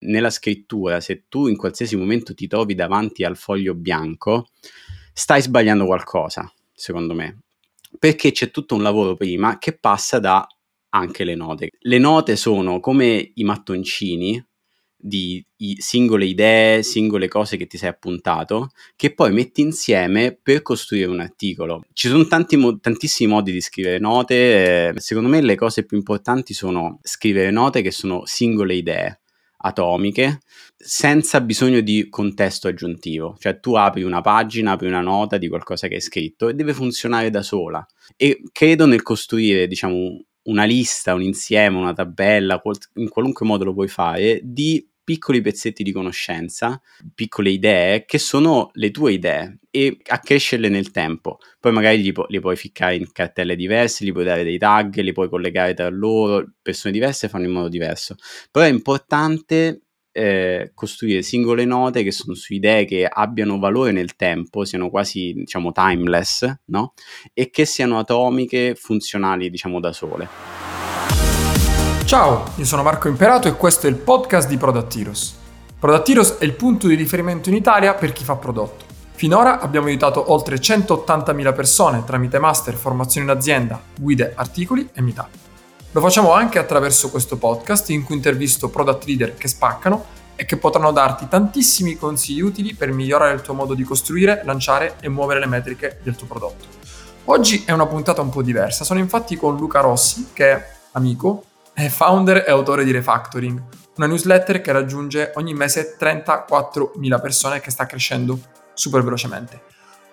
nella scrittura, se tu in qualsiasi momento ti trovi davanti al foglio bianco, stai sbagliando qualcosa, secondo me. Perché c'è tutto un lavoro prima che passa da anche le note. Le note sono come i mattoncini di singole idee, singole cose che ti sei appuntato, che poi metti insieme per costruire un articolo. Ci sono tanti, tantissimi modi di scrivere note, eh, secondo me le cose più importanti sono scrivere note che sono singole idee atomiche senza bisogno di contesto aggiuntivo, cioè tu apri una pagina, apri una nota di qualcosa che hai scritto e deve funzionare da sola. E credo nel costruire, diciamo, una lista, un insieme, una tabella, in qualunque modo lo puoi fare, di piccoli pezzetti di conoscenza, piccole idee che sono le tue idee e accrescerle nel tempo. Poi magari li, pu- li, puoi ficcare in cartelle diverse, li puoi dare dei tag, li puoi collegare tra loro, persone diverse fanno in modo diverso. Però è importante eh, costruire singole note che sono su idee che abbiano valore nel tempo, siano quasi, diciamo, timeless, no? E che siano atomiche, funzionali, diciamo, da sole. Ciao, io sono Marco Imperato e questo è il podcast di Product Heroes. Product Heroes è il punto di riferimento in Italia per chi fa prodotto. Finora abbiamo aiutato oltre 180.000 persone tramite master, formazione in azienda, guide, articoli e meetup. Lo facciamo anche attraverso questo podcast in cui intervisto product leader che spaccano e che potranno darti tantissimi consigli utili per migliorare il tuo modo di costruire, lanciare e muovere le metriche del tuo prodotto. Oggi è una puntata un po' diversa, sono infatti con Luca Rossi, che è amico, è founder e autore di Refactoring, una newsletter che raggiunge ogni mese 34.000 persone e che sta crescendo super velocemente.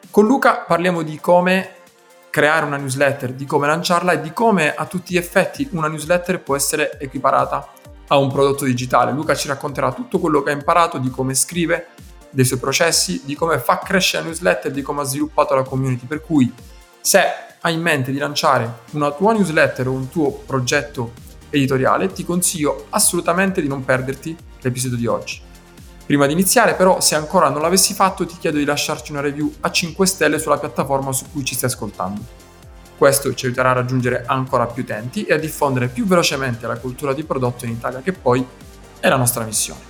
Con Luca parliamo di come creare una newsletter, di come lanciarla e di come a tutti gli effetti una newsletter può essere equiparata a un prodotto digitale. Luca ci racconterà tutto quello che ha imparato, di come scrive, dei suoi processi, di come fa crescere la newsletter, di come ha sviluppato la community. Per cui se hai in mente di lanciare una tua newsletter o un tuo progetto editoriale, ti consiglio assolutamente di non perderti l'episodio di oggi. Prima di iniziare però, se ancora non l'avessi fatto, ti chiedo di lasciarci una review a 5 stelle sulla piattaforma su cui ci stai ascoltando. Questo ci aiuterà a raggiungere ancora più utenti e a diffondere più velocemente la cultura di prodotto in Italia, che poi è la nostra missione.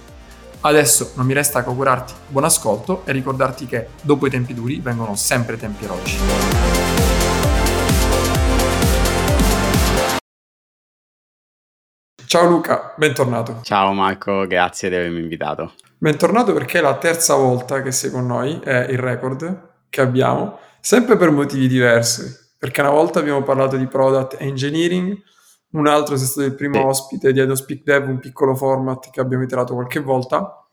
Adesso non mi resta che augurarti buon ascolto e ricordarti che dopo i tempi duri vengono sempre tempi eroici. Ciao Luca, bentornato. Ciao Marco, grazie di avermi invitato. Bentornato perché è la terza volta che sei con noi, è il record che abbiamo, sempre per motivi diversi, perché una volta abbiamo parlato di product engineering, un altro sei stato il primo ospite di Speak Dev, un piccolo format che abbiamo iterato qualche volta,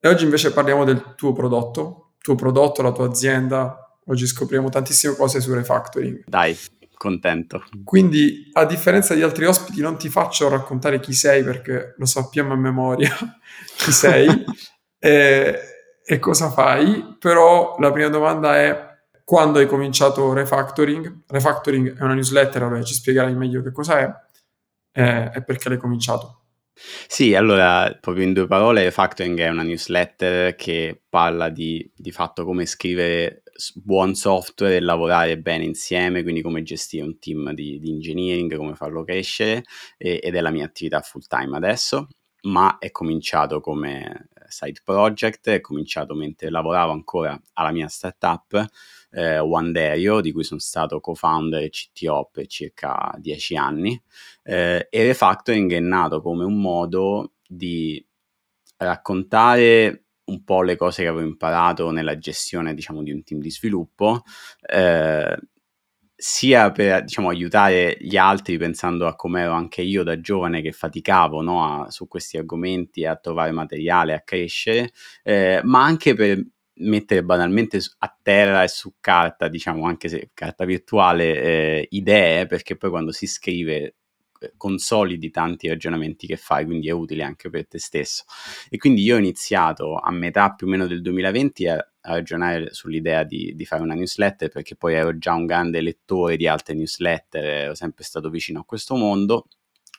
e oggi invece parliamo del tuo prodotto, tuo prodotto, la tua azienda, oggi scopriamo tantissime cose su refactoring. Dai, contento. Quindi, a differenza di altri ospiti, non ti faccio raccontare chi sei perché lo sappiamo a memoria chi sei e, e, cosa fai, però la prima domanda è quando hai cominciato Refactoring? Refactoring è una newsletter, vabbè, ci spiegherai meglio che cosa è e, e perché l'hai cominciato. Sì, allora, proprio in due parole, Refactoring è una newsletter che parla di, di fatto come scrivere buon software e lavorare bene insieme, quindi come gestire un team di, di engineering, come farlo crescere, e, ed è la mia attività full time adesso, ma è cominciato come side project, è cominciato mentre lavoravo ancora alla mia startup eh, Wanderio, di cui sono stato co-founder e CTO per circa dieci anni, eh, e Refactoring è nato come un modo di raccontare un po' le cose che avevo imparato nella gestione, diciamo, di un team di sviluppo, eh, sia per diciamo, aiutare gli altri pensando a come ero anche io da giovane che faticavo no, a, su questi argomenti a trovare materiale, a crescere, eh, ma anche per mettere banalmente a terra e su carta, diciamo anche se carta virtuale, eh, idee, perché poi quando si scrive consolidi tanti ragionamenti che fai, quindi è utile anche per te stesso. E quindi io ho iniziato a metà più o meno del 2020 a, a ragionare sull'idea di, di, fare una newsletter perché poi ero già un grande lettore di altre newsletter, ero sempre stato vicino a questo mondo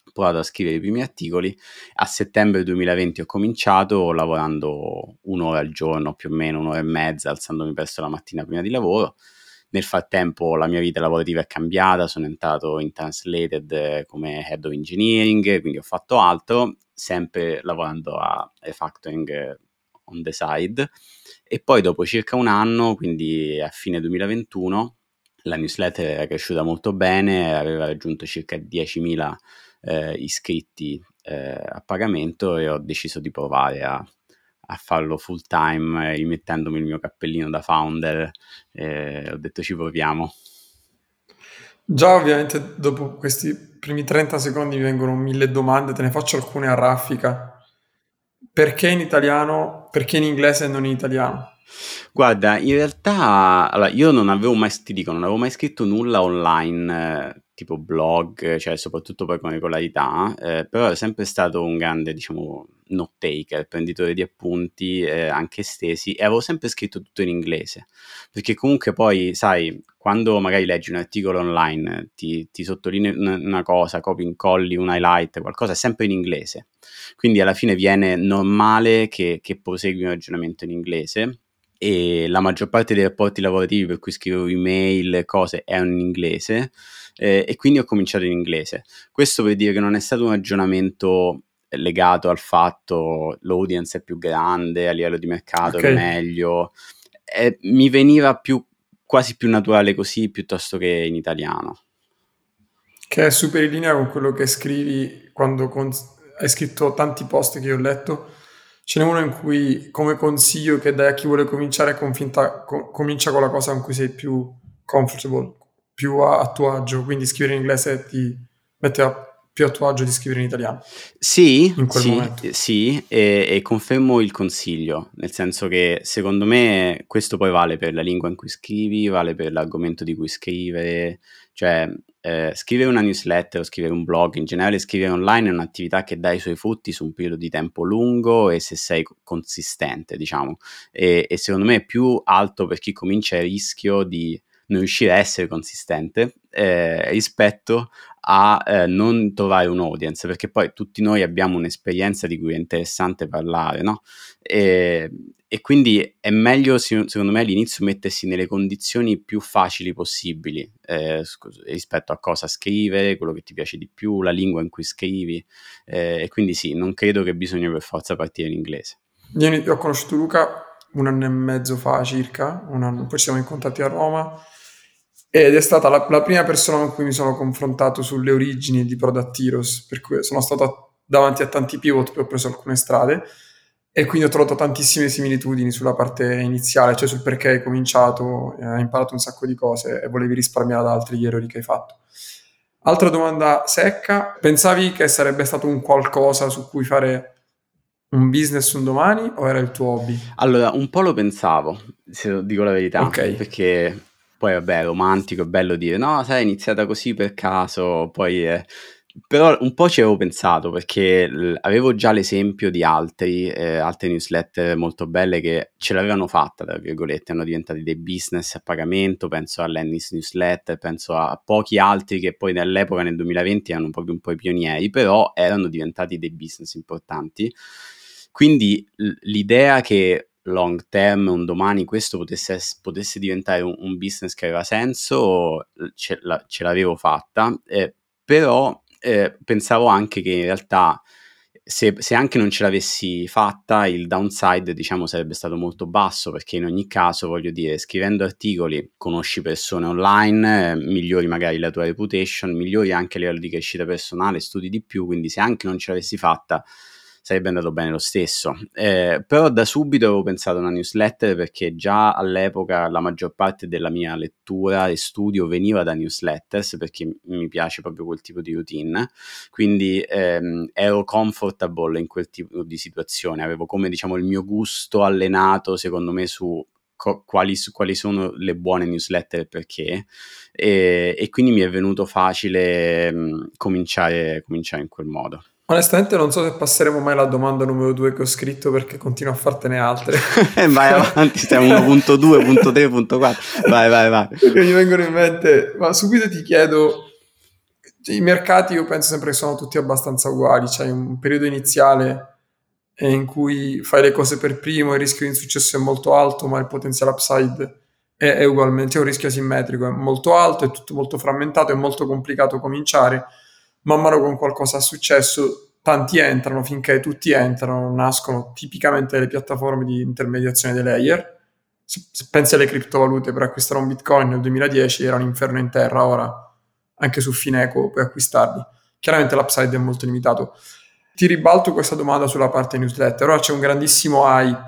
ho provato a scrivere i primi articoli. A settembre 2020 ho cominciato lavorando un'ora al giorno, più o meno un'ora e mezza, alzandomi presto la mattina prima di lavoro nel frattempo la mia vita lavorativa è cambiata, sono entrato in Translated come Head of Engineering, quindi ho fatto altro, sempre lavorando a refactoring on the side. E poi dopo circa un anno, quindi a fine 2021, la newsletter era cresciuta molto bene, aveva raggiunto circa 10.000 eh, iscritti eh, a pagamento e ho deciso di provare a, a farlo full time eh, rimettendomi il mio cappellino da founder eh, ho detto ci proviamo. Già ovviamente dopo questi primi 30 secondi mi vengono mille domande te ne faccio alcune a raffica. Perché in italiano perché in inglese e non in italiano? Guarda, in realtà allora, io non avevo mai, ti dico, non avevo mai scritto nulla online, eh, tipo blog, cioè soprattutto poi con regolarità, eh, però ero sempre stato un grande, diciamo, note taker, prenditore di appunti, eh, anche estesi, e avevo sempre scritto tutto in inglese, perché comunque poi, sai, quando magari leggi un articolo online, ti, ti sottolinei una, una cosa, copi, incolli un highlight, qualcosa, è sempre in inglese, quindi alla fine viene normale che, che prosegui un ragionamento in inglese, e la maggior parte dei rapporti lavorativi per cui scrivevo email, cose, erano in inglese eh, e quindi ho cominciato in inglese. Questo per dire che non è stato un ragionamento legato al fatto l'audience è più grande, a livello di mercato okay. è meglio, eh, mi veniva più, quasi più naturale così piuttosto che in italiano. Che è super in linea con quello che scrivi quando con... hai scritto tanti post che io ho letto Ce n'è uno in cui, come consiglio che dai a chi vuole cominciare, confinta, co- comincia con la cosa in cui sei più comfortable, più a, a tuo agio, quindi scrivere in inglese ti mette a più a tuo agio di scrivere in italiano. Sì, sì, sì e, e, confermo il consiglio, nel senso che secondo me questo poi vale per la lingua in cui scrivi, vale per l'argomento di cui scrivere, cioè eh, scrivere una newsletter o scrivere un blog, in generale scrivere online è un'attività che dà i suoi frutti su un periodo di tempo lungo e se sei consistente, diciamo. E, e secondo me è più alto per chi comincia il rischio di non riuscire a essere consistente eh, rispetto a eh, non trovare un audience, perché poi tutti noi abbiamo un'esperienza di cui è interessante parlare, no? E, e quindi è meglio, secondo me, all'inizio mettersi nelle condizioni più facili possibili eh, rispetto a cosa scrivere, quello che ti piace di più, la lingua in cui scrivi. Eh, e quindi sì, non credo che bisogna per forza partire in inglese. Io ho conosciuto Luca un anno e mezzo fa circa, un anno, poi siamo incontrati a Roma ed è stata la, la, prima persona con cui mi sono confrontato sulle origini di Product Heroes, per cui sono stato davanti a tanti pivot, poi ho preso alcune strade e quindi ho trovato tantissime similitudini sulla parte iniziale, cioè sul perché hai cominciato, hai imparato un sacco di cose e volevi risparmiare ad altri gli errori che hai fatto. Altra domanda secca, pensavi che sarebbe stato un qualcosa su cui fare un business un domani o era il tuo hobby? Allora, un po' lo pensavo, se dico la verità, okay. perché poi vabbè, è romantico, è bello dire no, sai, è iniziata così per caso, poi... Eh... Però un po' ci avevo pensato perché l- avevo già l'esempio di altri, eh, altre newsletter molto belle che ce l'avevano fatta, tra virgolette, hanno diventati dei business a pagamento, penso a Lennis Newsletter, penso a pochi altri che poi nell'epoca, nel 2020, erano proprio un po' i pionieri, però erano diventati dei business importanti. Quindi l- l'idea che long term, un domani questo potesse, potesse diventare un, un, business che aveva senso, ce, la, ce l'avevo fatta, eh, però eh, pensavo anche che in realtà se, se, anche non ce l'avessi fatta, il downside, diciamo, sarebbe stato molto basso, perché in ogni caso, voglio dire, scrivendo articoli, conosci persone online, migliori magari la tua reputation, migliori anche a livello di crescita personale, studi di più, quindi se anche non ce l'avessi fatta, sarebbe andato bene lo stesso. Eh, però da subito avevo pensato a una newsletter perché già all'epoca la maggior parte della mia lettura e studio veniva da newsletters perché mi piace proprio quel tipo di routine. Quindi ehm, ero comfortable in quel tipo di situazione, avevo come diciamo il mio gusto allenato secondo me su quali, quali, sono le buone newsletter e perché e, e, quindi mi è venuto facile mh, cominciare, cominciare in quel modo. Onestamente non so se passeremo mai alla domanda numero due che ho scritto perché continuo a fartene altre. vai avanti, stiamo 1.2, 1.3, 1.4. Vai, vai, vai. Perché mi vengono in mente, ma subito ti chiedo, i mercati io penso sempre che sono tutti abbastanza uguali, c'è un periodo iniziale in cui fai le cose per primo, il rischio di insuccesso è molto alto, ma il potenziale upside è, è ugualmente c'è un rischio asimmetrico, è molto alto, è tutto molto frammentato, è molto complicato cominciare. Man mano con qualcosa è successo, tanti entrano, finché tutti entrano, nascono tipicamente le piattaforme di intermediazione dei layer. Se, se pensi alle criptovalute per acquistare un bitcoin nel 2010 era un inferno in terra, ora anche su Fineco puoi acquistarli. Chiaramente l'upside è molto limitato. Ti ribalto questa domanda sulla parte newsletter. Ora c'è un grandissimo hype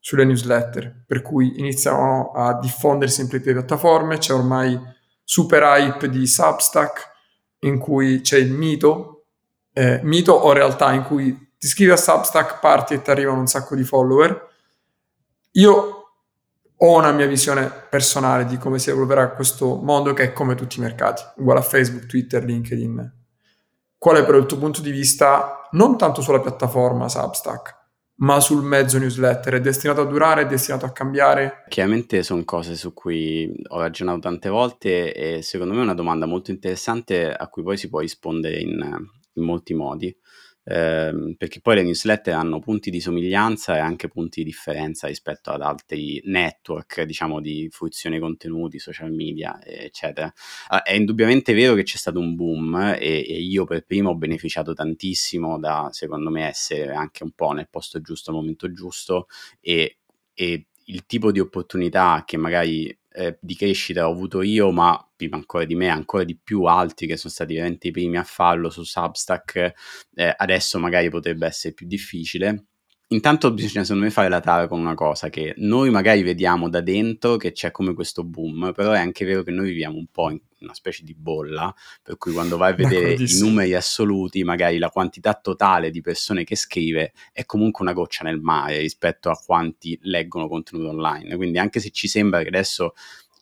sulle newsletter, per cui iniziano a diffondersi sempre più piattaforme, c'è ormai super hype di Substack in cui c'è il mito, eh, mito o realtà in cui ti scrivi a Substack, parti e ti arrivano un sacco di follower. Io ho una mia visione personale di come si evolverà questo mondo che è come tutti i mercati, uguale a Facebook, Twitter, LinkedIn. Qual è però il tuo punto di vista non tanto sulla piattaforma Substack, ma sul mezzo newsletter? È destinato a durare? È destinato a cambiare? Chiaramente sono cose su cui ho ragionato tante volte e secondo me è una domanda molto interessante a cui poi si può rispondere in, in molti modi ehm, perché poi le newsletter hanno punti di somiglianza e anche punti di differenza rispetto ad altri network, diciamo, di fruizione contenuti, social media, eccetera. Ah, è indubbiamente vero che c'è stato un boom e, e, io per primo ho beneficiato tantissimo da, secondo me, essere anche un po' nel posto giusto al momento giusto e, e il tipo di opportunità che magari eh, di crescita ho avuto io, ma prima ancora di me, ancora di più altri che sono stati veramente i primi a farlo su Substack, eh, adesso magari potrebbe essere più difficile. Intanto bisogna secondo me fare la tara con una cosa che noi magari vediamo da dentro che c'è come questo boom, però è anche vero che noi viviamo un po' in una specie di bolla, per cui quando vai a vedere i numeri assoluti, magari la quantità totale di persone che scrive è comunque una goccia nel mare rispetto a quanti leggono contenuto online. Quindi anche se ci sembra che adesso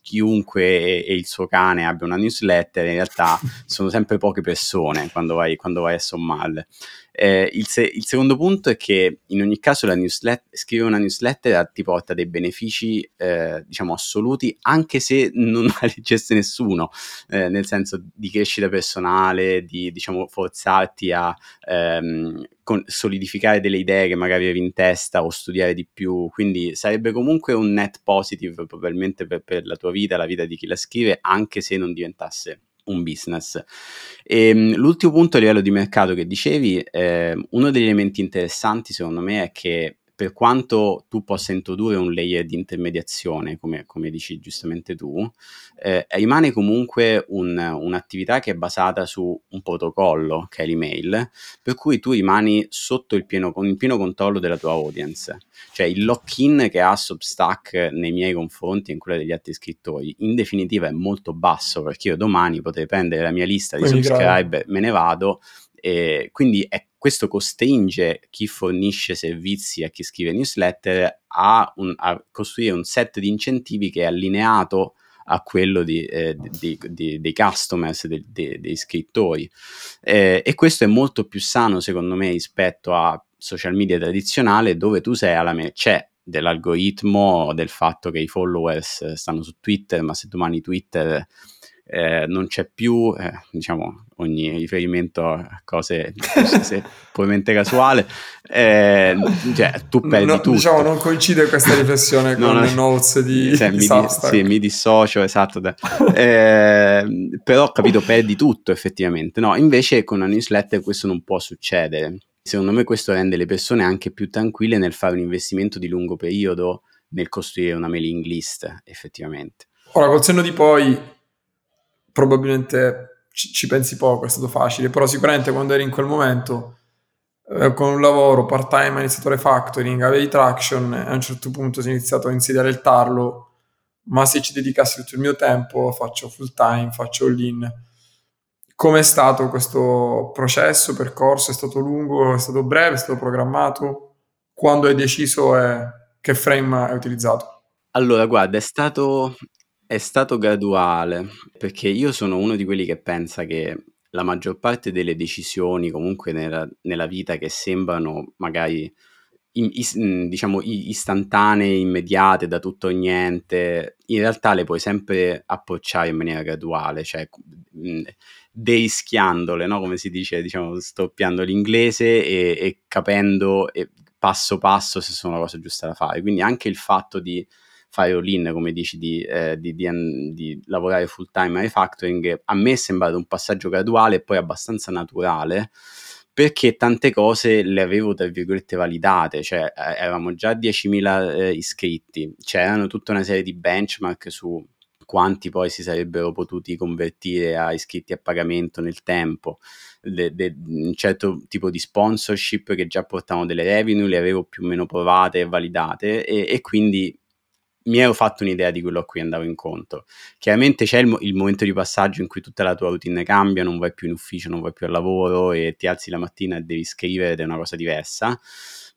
chiunque e, e, il suo cane abbia una newsletter, in realtà sono sempre poche persone quando vai, quando vai a sommarle. Eh, il, se- il, secondo punto è che in ogni caso la newsletter, scrivere una newsletter ti porta dei benefici, eh, diciamo, assoluti, anche se non la leggesse nessuno, eh, nel senso di crescita personale, di, diciamo, forzarti a ehm, solidificare delle idee che magari avevi in testa o studiare di più, quindi sarebbe comunque un net positive probabilmente per, per la tua vita, la vita di chi la scrive, anche se non diventasse un business. E, ehm, l'ultimo punto a livello di mercato che dicevi, eh, uno degli elementi interessanti secondo me è che per quanto tu possa introdurre un layer di intermediazione, come, come dici giustamente tu, eh, rimane comunque un, un'attività che è basata su un protocollo, che è l'email, per cui tu rimani sotto il pieno, con il pieno controllo della tua audience. Cioè il lock-in che ha Substack nei miei confronti e in quello degli altri scrittori, in definitiva è molto basso, perché io domani potrei prendere la mia lista di quindi subscriber, me ne vado, e quindi è questo costringe chi fornisce servizi a chi scrive newsletter a, un, a costruire un set di incentivi che è allineato a quello di, eh, di, di, dei customers, dei scrittori. Eh, e questo è molto più sano, secondo me, rispetto a social media tradizionale, dove tu sei alla mercé dell'algoritmo, del fatto che i followers stanno su Twitter, ma se domani Twitter eh, non c'è più, eh, diciamo, ogni riferimento a cose se, probabilmente casuale, eh, cioè tu perdi no, tutto. Diciamo, non coincide questa riflessione con no, le notes di, cioè, di mi, di, sì, mi dissocio, esatto. eh, però, capito, perdi tutto effettivamente. No, invece con una newsletter questo non può succedere. Secondo me questo rende le persone anche più tranquille nel fare un investimento di lungo periodo nel costruire una mailing list, effettivamente. Ora, col senno di poi, probabilmente ci, ci, pensi poco, è stato facile, però sicuramente quando eri in quel momento eh, con un lavoro part time hai iniziato refactoring, avevi traction a un certo punto si è iniziato a insediare il tarlo, ma se ci dedicassi tutto il mio tempo faccio full time, faccio all-in. Com'è stato questo processo, percorso? È stato lungo, è stato breve, è stato programmato? Quando hai deciso e che frame hai utilizzato? Allora, guarda, è stato, è stato graduale, perché io sono uno di quelli che pensa che la maggior parte delle decisioni, comunque nella, nella vita, che sembrano magari in, in, diciamo istantanee, immediate, da tutto o niente, in realtà le puoi sempre approcciare in maniera graduale, cioè derischiandole, no? come si dice, diciamo, stoppiando l'inglese e, e capendo e passo passo se sono la cosa giusta da fare. Quindi anche il fatto di fare all-in, come dici, di, eh, di, di, di lavorare full time a refactoring, a me è sembrato un passaggio graduale e poi abbastanza naturale perché tante cose le avevo tra virgolette validate, cioè eh, eravamo già 10.000 eh, iscritti, c'erano tutta una serie di benchmark su quanti poi si sarebbero potuti convertire a iscritti a pagamento nel tempo, de, de, un certo tipo di sponsorship che già portavano delle revenue, le avevo più o meno provate e validate e, e quindi mi ero fatto un'idea di quello a cui andavo incontro. Chiaramente c'è il, il, momento di passaggio in cui tutta la tua routine cambia, non vai più in ufficio, non vai più al lavoro e ti alzi la mattina e devi scrivere ed è una cosa diversa.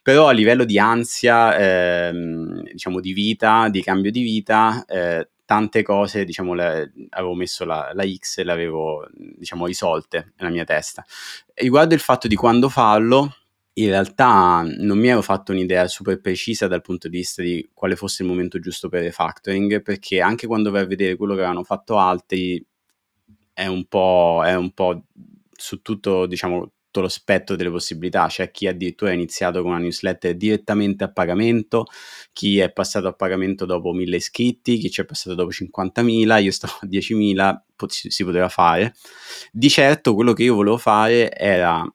Però a livello di ansia, ehm, diciamo di vita, di cambio di vita, eh, tante cose, diciamo, le, avevo messo la, la X e le avevo, diciamo, risolte nella mia testa. riguardo il fatto di quando farlo, in realtà non mi ero fatto un'idea super precisa dal punto di vista di quale fosse il momento giusto per refactoring, perché anche quando vai a vedere quello che avevano fatto altri è un po', è un po' su tutto, diciamo, tutto lo spettro delle possibilità. C'è chi addirittura ha iniziato con una newsletter direttamente a pagamento, chi è passato a pagamento dopo 1000 iscritti, chi ci è passato dopo 50.000, io stavo a 10.000, si poteva fare. Di certo quello che io volevo fare era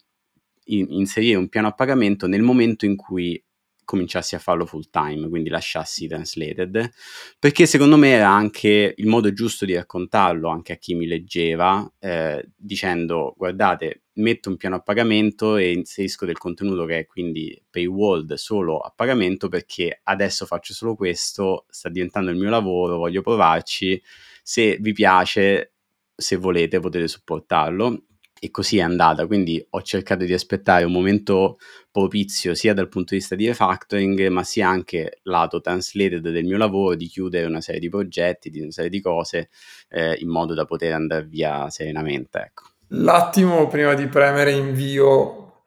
inserire un piano a pagamento nel momento in cui cominciassi a farlo full time, quindi lasciassi translated, perché secondo me era anche il modo giusto di raccontarlo anche a chi mi leggeva, eh, dicendo guardate, metto un piano a pagamento e inserisco del contenuto che è quindi paywall solo a pagamento perché adesso faccio solo questo, sta diventando il mio lavoro, voglio provarci, se vi piace, se volete potete supportarlo e così è andata. Quindi ho cercato di aspettare un momento propizio sia dal punto di vista di refactoring, ma sia anche lato translated del mio lavoro, di chiudere una serie di progetti, di una serie di cose, eh, in modo da poter andare via serenamente. Ecco. L'attimo prima di premere invio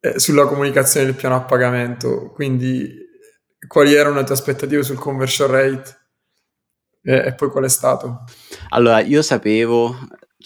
eh, sulla comunicazione del piano a pagamento, quindi quali erano le tue aspettative sul conversion rate? e poi qual è stato? Allora, io sapevo,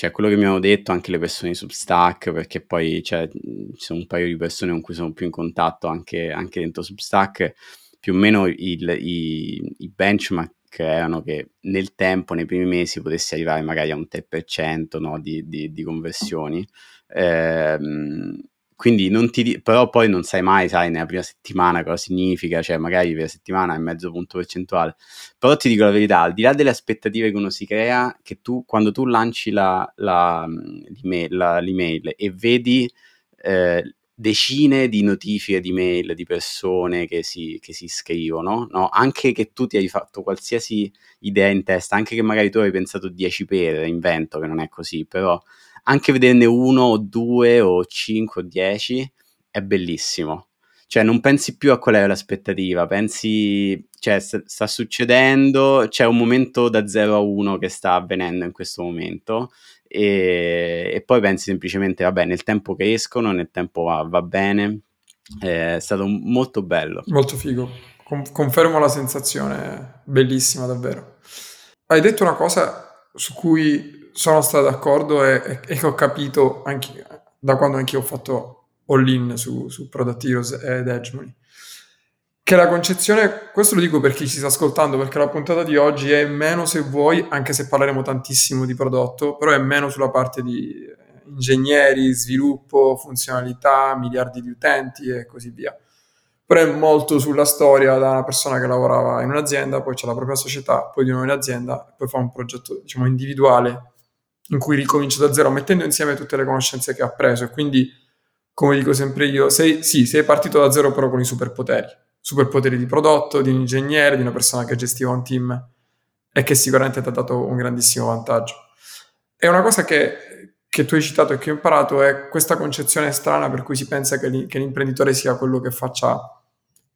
cioè quello che mi hanno detto anche le persone di Substack, perché poi cioè, ci sono un paio di persone con cui sono più in contatto anche, anche dentro Substack, più o meno il, i, i, benchmark erano che nel tempo, nei primi mesi, potessi arrivare magari a un 3% no, di, di, di, conversioni. Ehm, quindi non ti, però poi non sai mai, sai, nella prima settimana cosa significa, cioè magari per settimana è mezzo punto percentuale, però ti dico la verità, al di là delle aspettative che uno si crea, che tu, quando tu lanci la, la, l'email, la, l'email e vedi eh, decine di notifiche di mail di persone che si, che si iscrivono, no? anche che tu ti hai fatto qualsiasi idea in testa, anche che magari tu hai pensato 10 per, invento che non è così, però anche vederne uno o due o cinque o dieci è bellissimo. Cioè, non pensi più a qual è l'aspettativa, pensi, cioè, sta, sta succedendo, c'è un momento da 0 a 1 che sta avvenendo in questo momento e, e, poi pensi semplicemente, vabbè, nel tempo che escono, nel tempo va, va bene, è stato molto bello. Molto figo, Con- confermo la sensazione, bellissima davvero. Hai detto una cosa su cui sono stato d'accordo e, e, che ho capito anche da quando anche ho fatto all-in su, su Product Heroes ed Edgemony. Che la concezione, questo lo dico per chi ci sta ascoltando, perché la puntata di oggi è meno se vuoi, anche se parleremo tantissimo di prodotto, però è meno sulla parte di ingegneri, sviluppo, funzionalità, miliardi di utenti e così via. Però è molto sulla storia da una persona che lavorava in un'azienda, poi c'è la propria società, poi di nuovo in azienda, poi fa un progetto diciamo individuale in cui ricomincio da zero mettendo insieme tutte le conoscenze che ha preso e quindi come dico sempre io sei, sì, sei partito da zero però con i superpoteri superpoteri di prodotto, di un ingegnere, di una persona che gestiva un team e che sicuramente ti ha dato un grandissimo vantaggio. E una cosa che, che tu hai citato e che ho imparato è questa concezione strana per cui si pensa che, che l'imprenditore sia quello che faccia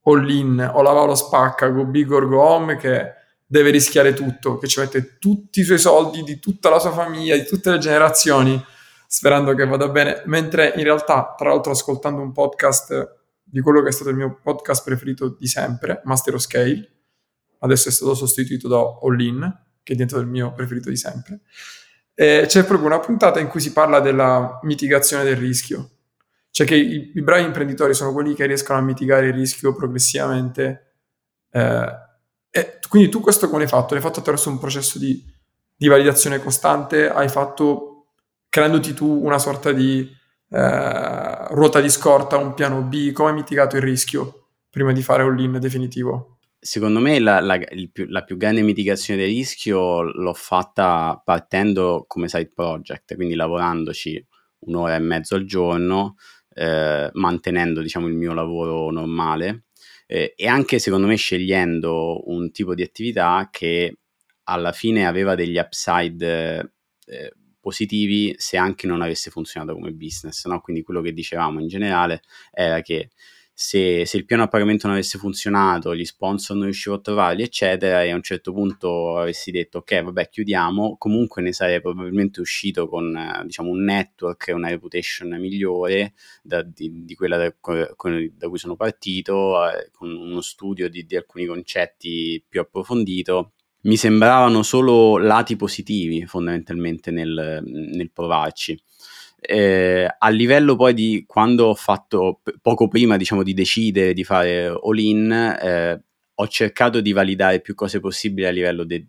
all in o lava lo spacca, go big or go home, che deve rischiare tutto, che ci mette tutti i suoi soldi di tutta la sua famiglia, di tutte le generazioni, sperando che vada bene, mentre in realtà, tra l'altro ascoltando un podcast di quello che è stato il mio podcast preferito di sempre, Master of Scale, adesso è stato sostituito da All In, che è diventato il mio preferito di sempre, e c'è proprio una puntata in cui si parla della mitigazione del rischio, cioè che i, i bravi imprenditori sono quelli che riescono a mitigare il rischio progressivamente eh, E quindi tu questo come hai fatto? L'hai fatto attraverso un processo di, di validazione costante? Hai fatto, creandoti tu una sorta di eh, ruota di scorta, un piano B? Come hai mitigato il rischio prima di fare un lean definitivo? Secondo me la, la, più, la, più, grande mitigazione del rischio l'ho fatta partendo come side project, quindi lavorandoci un'ora e mezzo al giorno, eh, mantenendo diciamo, il mio lavoro normale eh, e anche secondo me scegliendo un tipo di attività che alla fine aveva degli upside eh, positivi se anche non avesse funzionato come business. No? Quindi quello che dicevamo in generale era che se, se, il piano a pagamento non avesse funzionato, gli sponsor non riuscivo a trovarli, eccetera, e a un certo punto avessi detto ok, vabbè, chiudiamo, comunque ne sarei probabilmente uscito con diciamo, un network, una reputation migliore da, di, di, quella da, con, da, cui sono partito, eh, con uno studio di, di alcuni concetti più approfondito mi sembravano solo lati positivi fondamentalmente nel, nel provarci. Eh, a livello poi di quando ho fatto, poco prima diciamo di decidere di fare all-in, eh, ho cercato di validare più cose possibili a livello de-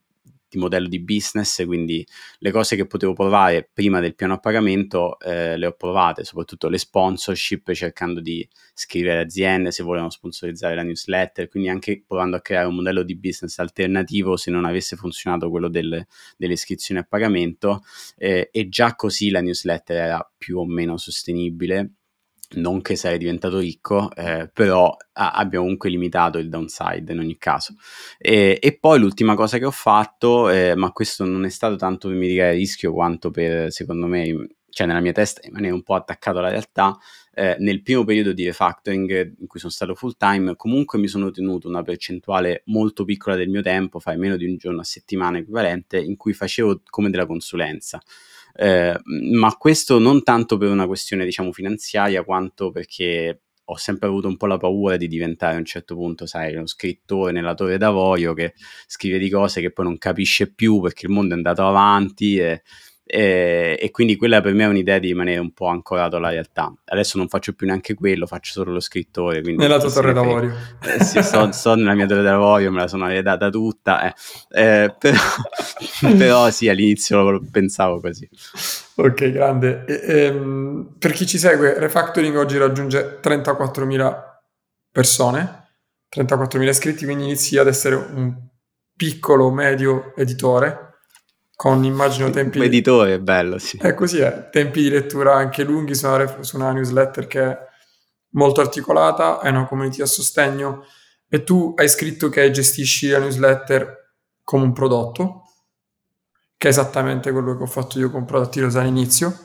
di modello di business, quindi le cose che potevo provare prima del piano a pagamento eh, le ho provate, soprattutto le sponsorship, cercando di scrivere aziende se volevano sponsorizzare la newsletter, quindi anche provando a creare un modello di business alternativo se non avesse funzionato quello del, delle iscrizioni a pagamento eh, e già così la newsletter era più o meno sostenibile non che sarei diventato ricco, eh, però ah, abbiamo comunque limitato il downside in ogni caso. E, e poi l'ultima cosa che ho fatto, eh, ma questo non è stato tanto per mitigare il rischio quanto per, secondo me, cioè nella mia testa rimanere un po' attaccato alla realtà, eh, nel primo periodo di refactoring in cui sono stato full time, comunque mi sono tenuto una percentuale molto piccola del mio tempo, fai meno di un giorno a settimana equivalente, in cui facevo come della consulenza. Eh, ma questo non tanto per una questione, diciamo, finanziaria, quanto perché ho sempre avuto un po' la paura di diventare a un certo punto, sai, uno scrittore nella torre d'avorio che scrive di cose che poi non capisce più perché il mondo è andato avanti e, e, e, quindi quella per me è un'idea di rimanere un po' ancorato alla realtà. Adesso non faccio più neanche quello, faccio solo lo scrittore. Nella tua torre d'avorio. Eh, sì, sto, sto, nella mia torre d'avorio, me la sono eredata tutta, eh. Eh, però, però, sì, all'inizio pensavo così. Ok, grande. E, ehm, per chi ci segue, Refactoring oggi raggiunge 34.000 persone, 34.000 iscritti, quindi inizi ad essere un piccolo, medio editore con immagino tempi... Editore è bello, sì. È così, è. Tempi di lettura anche lunghi su una, su una newsletter che è molto articolata, è una community a sostegno e tu hai scritto che gestisci la newsletter come un prodotto, che è esattamente quello che ho fatto io con Product Heroes all'inizio.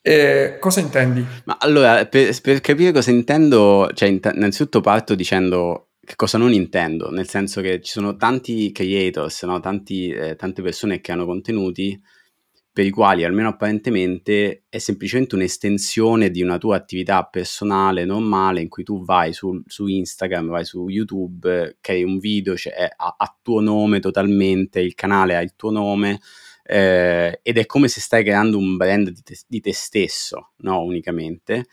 E cosa intendi? Ma allora, per, per capire cosa intendo, cioè, innanzitutto parto dicendo che cosa non intendo, nel senso che ci sono tanti creators, no? tanti, eh, tante persone che creano contenuti per i quali, almeno apparentemente, è semplicemente un'estensione di una tua attività personale normale in cui tu vai su, su Instagram, vai su YouTube, crei un video, cioè a, a, tuo nome totalmente, il canale ha il tuo nome eh, ed è come se stai creando un brand di te, di te stesso, no? Unicamente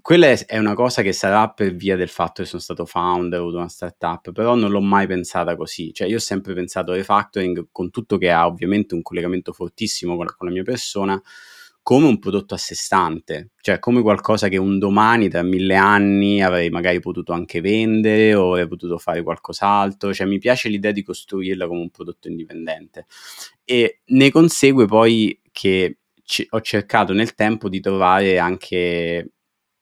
quella è una cosa che sarà per via del fatto che sono stato founder, avuto una startup, però non l'ho mai pensata così. Cioè, io ho sempre pensato refactoring, con tutto che ha ovviamente un collegamento fortissimo con la, con la mia persona, come un prodotto a sé stante, cioè come qualcosa che un domani, tra mille anni, avrei magari potuto anche vendere o avrei potuto fare qualcos'altro. Cioè, mi piace l'idea di costruirla come un prodotto indipendente. E ne consegue poi che c- ho cercato nel tempo di trovare anche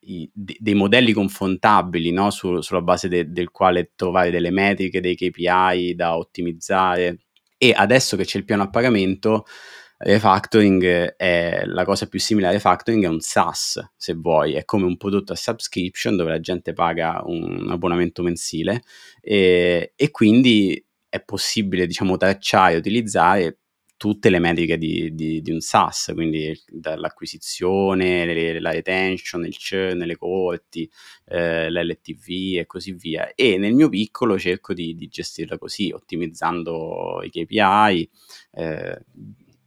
i, dei modelli confrontabili no? Su, sulla base de, del quale trovare delle metriche, dei KPI da ottimizzare. E adesso che c'è il piano a pagamento, refactoring è la cosa più simile a refactoring è un SaaS, se vuoi, è come un prodotto a subscription dove la gente paga un abbonamento mensile e, e quindi è possibile, diciamo, tracciare e utilizzare tutte le metriche di, di, di un SaaS, quindi dall'acquisizione, le, la retention, il churn, le cohorti, eh, l'LTV e così via. E nel mio piccolo cerco di, di gestirla così, ottimizzando i KPI, eh,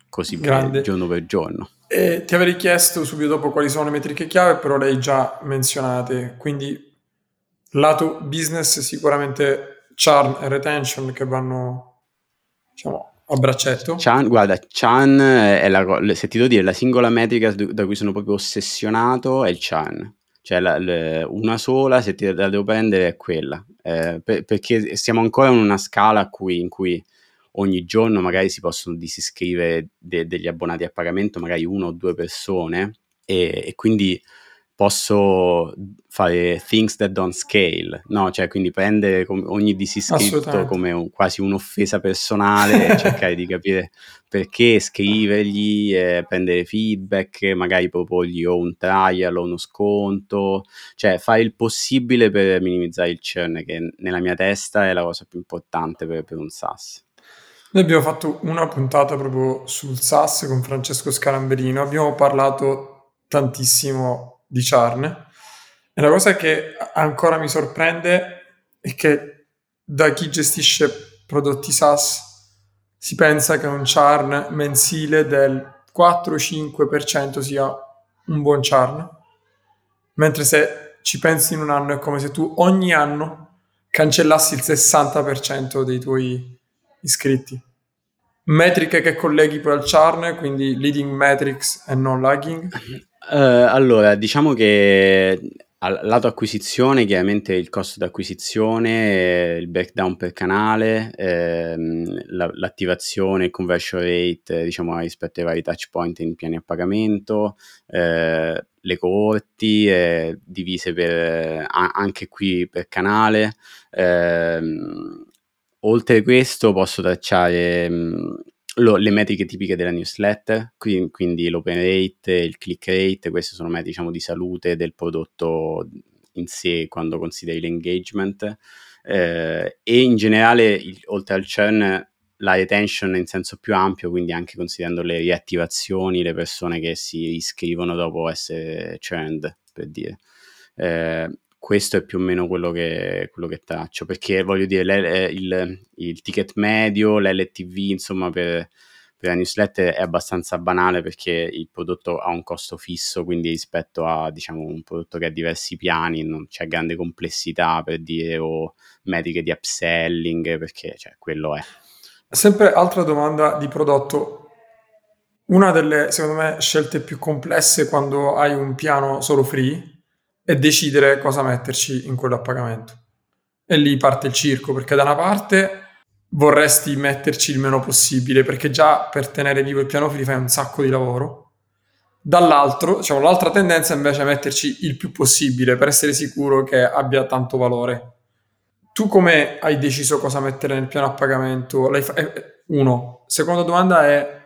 così via, giorno per giorno. E ti avrei chiesto subito dopo quali sono le metriche chiave, però le hai già menzionate, quindi lato business sicuramente churn e retention che vanno, diciamo, a braccetto? Chan, guarda, Chan è la, se ti devo dire, la singola metrica da cui sono proprio ossessionato è il Chan. Cioè la, la, una sola, se ti la devo prendere, è quella. Eh, per, perché siamo ancora in una scala cui, in cui ogni giorno magari si possono disiscrivere de, degli abbonati a pagamento, magari una o due persone, e, e quindi posso fare things that don't scale, no? Cioè, quindi prendere ogni disiscritto come un, quasi un'offesa personale e cercare di capire perché, scrivergli, eh, prendere feedback, magari proporgli o un trial o uno sconto, cioè fare il possibile per minimizzare il churn, che nella mia testa è la cosa più importante per, per un SaaS. Noi abbiamo fatto una puntata proprio sul SaaS con Francesco Scalamberino, abbiamo parlato tantissimo di Charne. E la cosa che ancora mi sorprende è che da chi gestisce prodotti SaaS si pensa che un churn mensile del 4-5% sia un buon churn, mentre se ci pensi in un anno è come se tu ogni anno cancellassi il 60% dei tuoi iscritti. Metriche che colleghi poi al churn, quindi leading metrics e non lagging. Uh, allora, diciamo che al lato acquisizione, chiaramente il costo d'acquisizione, il breakdown per canale, ehm, la, l'attivazione, il conversion rate, diciamo, rispetto ai vari touch point in piani a pagamento, eh, le coorti eh, divise per, anche qui per canale. Eh, oltre a questo posso tracciare lo, le metriche tipiche della newsletter, quindi, l'open rate, il click rate, queste sono metriche diciamo, di salute del prodotto in sé quando consideri l'engagement eh, e in generale il, oltre al churn la retention in senso più ampio, quindi anche considerando le riattivazioni, le persone che si iscrivono dopo essere churned, per dire. Eh, questo è più o meno quello che, quello che traccio, perché voglio dire, il, il, ticket medio, l'LTV, insomma, per, per la newsletter è abbastanza banale perché il prodotto ha un costo fisso, quindi rispetto a, diciamo, un prodotto che ha diversi piani, non c'è grande complessità, per dire, o metriche di upselling, perché, cioè, quello è. Sempre altra domanda di prodotto. Una delle, secondo me, scelte più complesse quando hai un piano solo free e decidere cosa metterci in quello a pagamento. E lì parte il circo, perché da una parte vorresti metterci il meno possibile, perché già per tenere vivo il piano free fai un sacco di lavoro. Dall'altro, diciamo, l'altra tendenza invece è metterci il più possibile per essere sicuro che abbia tanto valore. Tu come hai deciso cosa mettere nel piano a pagamento? Eh, uno. Seconda domanda è,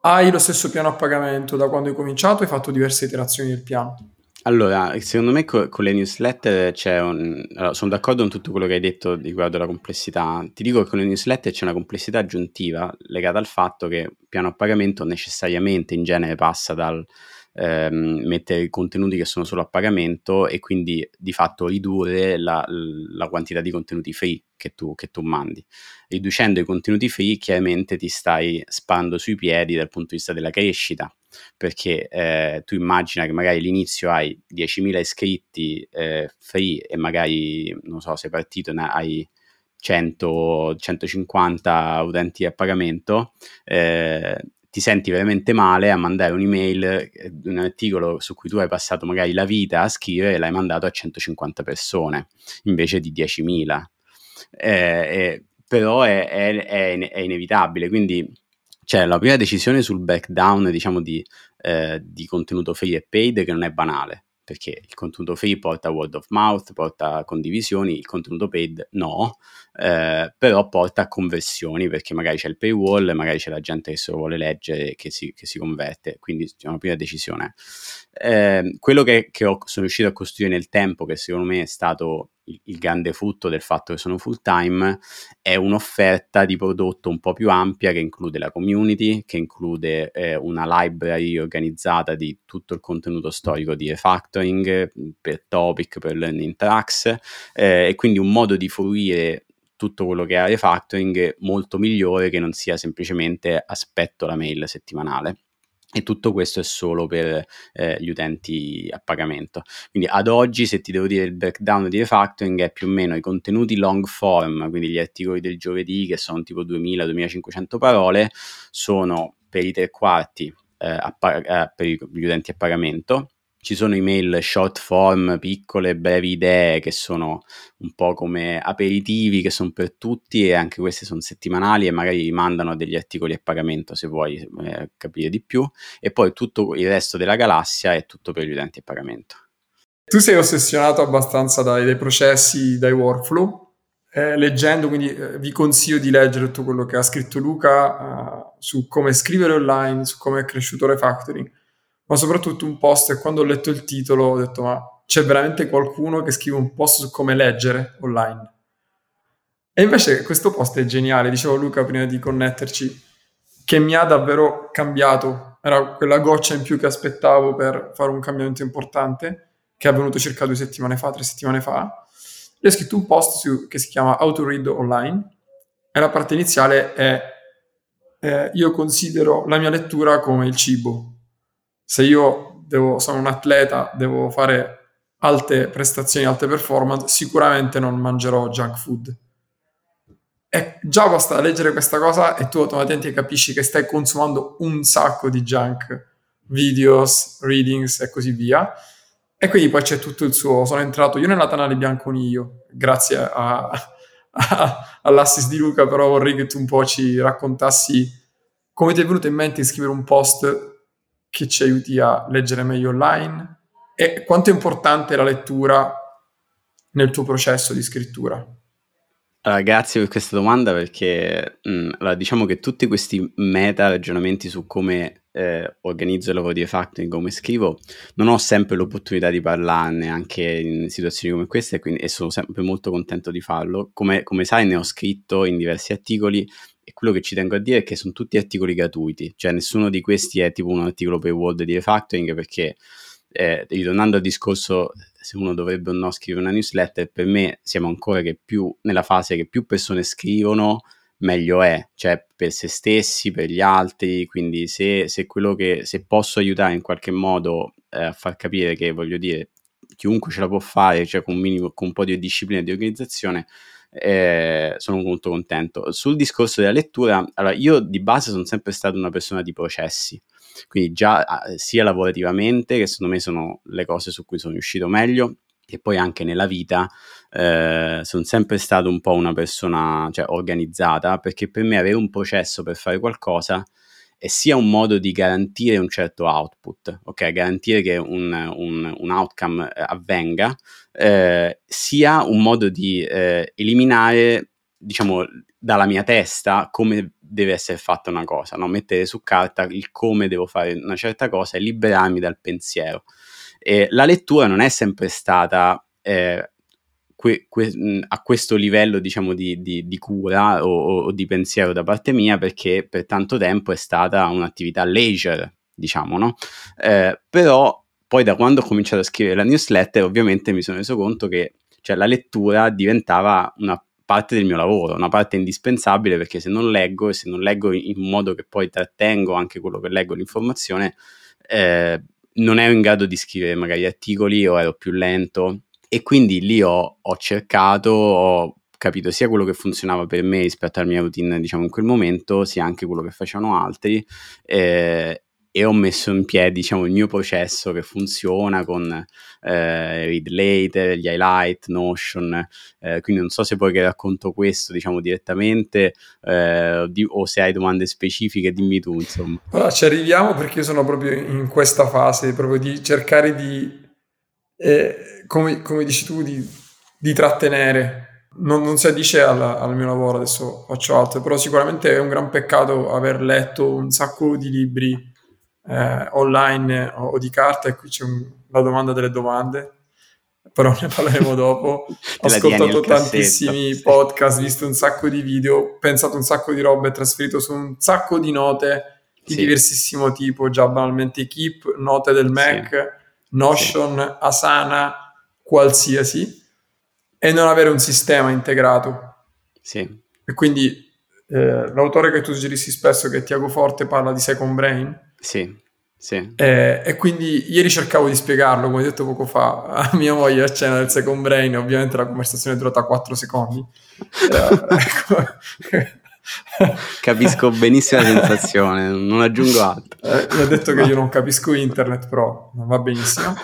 hai lo stesso piano a pagamento da quando hai cominciato? Hai fatto diverse iterazioni del piano? Allora, secondo me co- con le newsletter c'è un... Allora, sono d'accordo con tutto quello che hai detto riguardo la complessità. Ti dico che con le newsletter c'è una complessità aggiuntiva legata al fatto che piano a pagamento necessariamente in genere passa dal ehm, mettere contenuti che sono solo a pagamento e quindi di fatto ridurre la, la quantità di contenuti free che tu, che tu, mandi. Riducendo i contenuti free chiaramente ti stai spando sui piedi dal punto di vista della crescita perché eh, tu immagina che magari all'inizio hai 10.000 iscritti eh, free e magari, non so, sei partito, ne hai 100, 150 utenti a pagamento, eh, ti senti veramente male a mandare un'email, un articolo su cui tu hai passato magari la vita a scrivere e l'hai mandato a 150 persone invece di 10.000. Eh, eh, però è, è, è, è, inevitabile, quindi c'è la prima decisione sul backdown diciamo di, eh, di contenuto free e paid che non è banale perché il contenuto free porta word of mouth, porta condivisioni, il contenuto paid no, eh, però porta conversioni perché magari c'è il paywall, magari c'è la gente che se lo vuole leggere che si, che si converte, quindi è una prima decisione. Eh, quello che, che ho, sono riuscito a costruire nel tempo, che secondo me è stato il, grande frutto del fatto che sono full time, è un'offerta di prodotto un po' più ampia che include la community, che include eh, una library organizzata di tutto il contenuto storico di refactoring per topic, per learning tracks eh, e quindi un modo di fruire tutto quello che è refactoring molto migliore che non sia semplicemente aspetto la mail settimanale. E tutto questo è solo per eh, gli utenti a pagamento. Quindi ad oggi, se ti devo dire il breakdown di refactoring, è più o meno i contenuti long form, quindi gli articoli del giovedì che sono tipo 2000-2500 parole, sono per i tre quarti eh, pa- eh, per gli utenti a pagamento, ci sono email short form, piccole, brevi idee che sono un po' come aperitivi che sono per tutti e anche queste sono settimanali e magari mandano degli articoli a pagamento se vuoi eh, capire di più e poi tutto il resto della galassia è tutto per gli utenti a pagamento. Tu sei ossessionato abbastanza dai, dai processi, dai workflow. Eh, leggendo, quindi eh, vi consiglio di leggere tutto quello che ha scritto Luca uh, su come scrivere online, su come è cresciuto refactoring ma soprattutto un post e quando ho letto il titolo ho detto ma c'è veramente qualcuno che scrive un post su come leggere online. E invece questo post è geniale, dicevo Luca prima di connetterci, che mi ha davvero cambiato. Era quella goccia in più che aspettavo per fare un cambiamento importante, che è avvenuto circa due settimane fa, tre settimane fa. E ho scritto un post su, che si chiama How to Read Online e la parte iniziale è eh, io considero la mia lettura come il cibo se io devo, sono un atleta, devo fare alte prestazioni, alte performance, sicuramente non mangerò junk food. E già basta leggere questa cosa e tu automaticamente capisci che stai consumando un sacco di junk, videos, readings e così via. E quindi poi c'è tutto il suo. Sono entrato io nella Tanale Bianconiglio, grazie a, a, all'assist di Luca, però vorrei che tu un po' ci raccontassi come ti è venuto in mente di scrivere un post che ci aiuti a leggere meglio online e quanto è importante la lettura nel tuo processo di scrittura? Allora, grazie per questa domanda perché mh, mm, allora, diciamo che tutti questi meta ragionamenti su come eh, organizzo il lavoro di refactoring, come scrivo, non ho sempre l'opportunità di parlarne anche in situazioni come queste quindi, e sono sempre molto contento di farlo. Come, come sai ne ho scritto in diversi articoli e quello che ci tengo a dire è che sono tutti articoli gratuiti, cioè nessuno di questi è tipo un articolo Word di refactoring perché eh, ritornando al discorso se uno dovrebbe o no scrivere una newsletter, per me siamo ancora che più nella fase che più persone scrivono, meglio è, cioè per se stessi, per gli altri, quindi se, se quello che se posso aiutare in qualche modo eh, a far capire che voglio dire chiunque ce la può fare, cioè con un minimo con un po' di disciplina e di organizzazione, eh, sono molto contento. Sul discorso della lettura, allora io di base sono sempre stato una persona di processi, quindi già sia lavorativamente, che secondo me sono le cose su cui sono riuscito meglio, e poi anche nella vita eh, sono sempre stato un po' una persona cioè, organizzata, perché per me avere un processo per fare qualcosa è sia un modo di garantire un certo output, ok? Garantire che un, un, un outcome eh, avvenga, eh, sia un modo di eh, eliminare, diciamo, dalla mia testa come deve essere fatta una cosa, no? mettere su carta il come devo fare una certa cosa e liberarmi dal pensiero. E la lettura non è sempre stata eh, que, que, a questo livello diciamo di, di, di cura o, o, di pensiero da parte mia perché per tanto tempo è stata un'attività leisure diciamo no eh, però poi da quando ho cominciato a scrivere la newsletter ovviamente mi sono reso conto che cioè, la lettura diventava una parte del mio lavoro, una parte indispensabile perché se non leggo e se non leggo in modo che poi trattengo anche quello che leggo l'informazione, eh, non ero in grado di scrivere magari articoli o ero più lento e quindi lì ho, ho cercato, ho capito sia quello che funzionava per me rispetto alla mia routine, diciamo, in quel momento, sia anche quello che facevano altri. Eh, e ho messo in piedi diciamo, il mio processo che funziona con eh, Read Later, gli highlight, Notion, eh, quindi non so se poi che racconto questo diciamo direttamente eh, di, o se hai domande specifiche dimmi tu insomma. Allora, ci arriviamo perché io sono proprio in questa fase proprio di cercare di e come, come dici tu, di, di trattenere. Non, non, si addice al, al, mio lavoro, adesso faccio altro, però sicuramente è un gran peccato aver letto un sacco di libri eh, online o, o, di carta e qui c'è un, la domanda delle domande, però ne parleremo dopo. Ho ascoltato tantissimi sì. podcast, visto un sacco di video, pensato un sacco di robe, trasferito su un sacco di note di sì. diversissimo tipo, già banalmente Keep, note del Mac. Sì Notion, sì. Asana, qualsiasi, e non avere un sistema integrato. Sì. E quindi eh, l'autore che tu suggerissi spesso, che è Tiago Forte, parla di Second Brain. Sì. Sì. E, e, quindi ieri cercavo di spiegarlo, come detto poco fa, a mia moglie a cena del second brain, ovviamente la conversazione è durata 4 secondi. Capisco benissimo la sensazione, non aggiungo altro. Eh, ho detto che io non capisco internet, però va benissimo.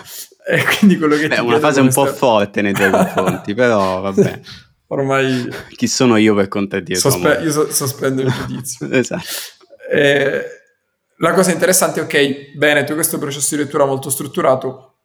E quindi quello che Beh, una fase un po' sta... forte nei tuoi confronti, però vabbè. Ormai... Chi sono io per contraddire? Sospe- io so- sospendo il giudizio. esatto. E la cosa interessante, ok, bene, tu hai questo processo di lettura molto strutturato,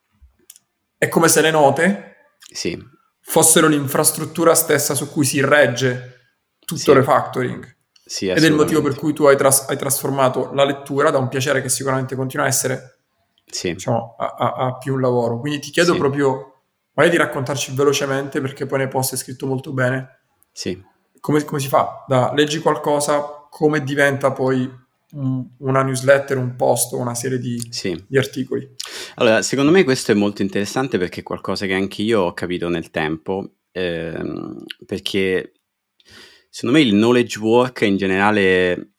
è come se le note sì. fossero l'infrastruttura stessa su cui si regge tutto sì. refactoring. Sì, Ed è il motivo per cui tu hai, tras- hai, trasformato la lettura da un piacere che sicuramente continua a essere, sì. diciamo, a, a, a, più un lavoro. Quindi ti chiedo proprio, magari di raccontarci velocemente, perché poi nei post è scritto molto bene. Sì. Come, come si fa? Da leggi qualcosa, come diventa poi una newsletter, un post, una serie di, sì. di, articoli. Allora, secondo me questo è molto interessante perché è qualcosa che anche io ho capito nel tempo, ehm, perché secondo me il knowledge work in generale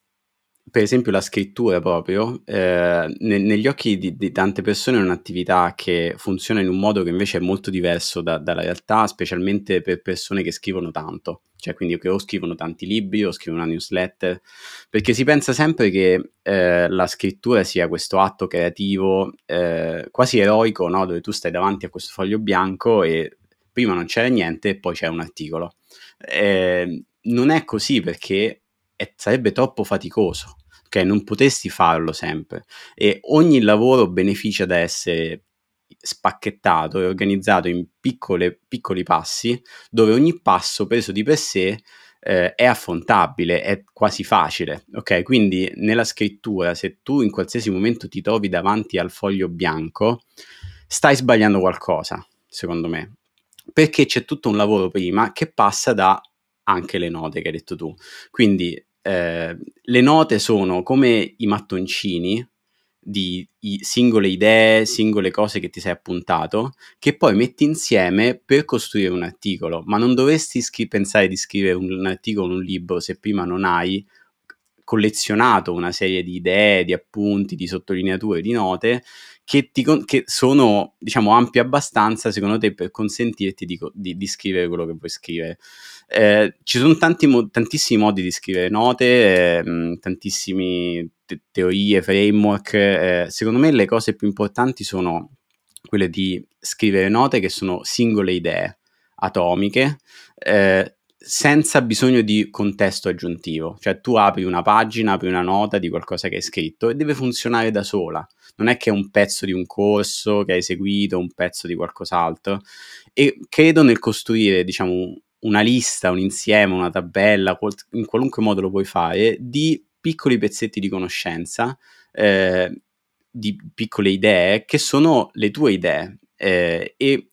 per esempio la scrittura proprio, eh, ne, negli occhi di, di, tante persone è un'attività che funziona in un modo che invece è molto diverso da, dalla realtà, specialmente per persone che scrivono tanto, cioè quindi che o scrivono tanti libri o scrivono una newsletter, perché si pensa sempre che eh, la scrittura sia questo atto creativo eh, quasi eroico, no? dove tu stai davanti a questo foglio bianco e prima non c'era niente e poi c'è un articolo. Eh, non è così perché è, sarebbe troppo faticoso, ok? Non potessi farlo sempre e ogni lavoro beneficia da essere spacchettato e organizzato in piccole, piccoli passi dove ogni passo preso di per sé eh, è affrontabile, è quasi facile, ok? Quindi nella scrittura, se tu in qualsiasi momento ti trovi davanti al foglio bianco, stai sbagliando qualcosa, secondo me, perché c'è tutto un lavoro prima che passa da anche le note che hai detto tu. Quindi eh, le note sono come i mattoncini di singole idee, singole cose che ti sei appuntato, che poi metti insieme per costruire un articolo, ma non dovresti scri- pensare di scrivere un, un articolo, un libro, se prima non hai collezionato una serie di idee, di appunti, di sottolineature, di note che, ti, che sono, diciamo, ampie abbastanza, secondo te, per consentirti di, di, di scrivere quello che vuoi scrivere. Eh, ci sono tanti, tantissimi modi di scrivere note, eh, tantissime te- teorie, framework. Eh, secondo me le cose più importanti sono quelle di scrivere note che sono singole idee atomiche, eh, senza bisogno di contesto aggiuntivo. Cioè tu apri una pagina, apri una nota di qualcosa che hai scritto e deve funzionare da sola. Non è che è un pezzo di un corso che hai seguito, un pezzo di qualcos'altro. E credo nel costruire, diciamo, una lista, un insieme, una tabella, in qualunque modo lo puoi fare, di piccoli pezzetti di conoscenza, eh, di piccole idee che sono le tue idee eh, e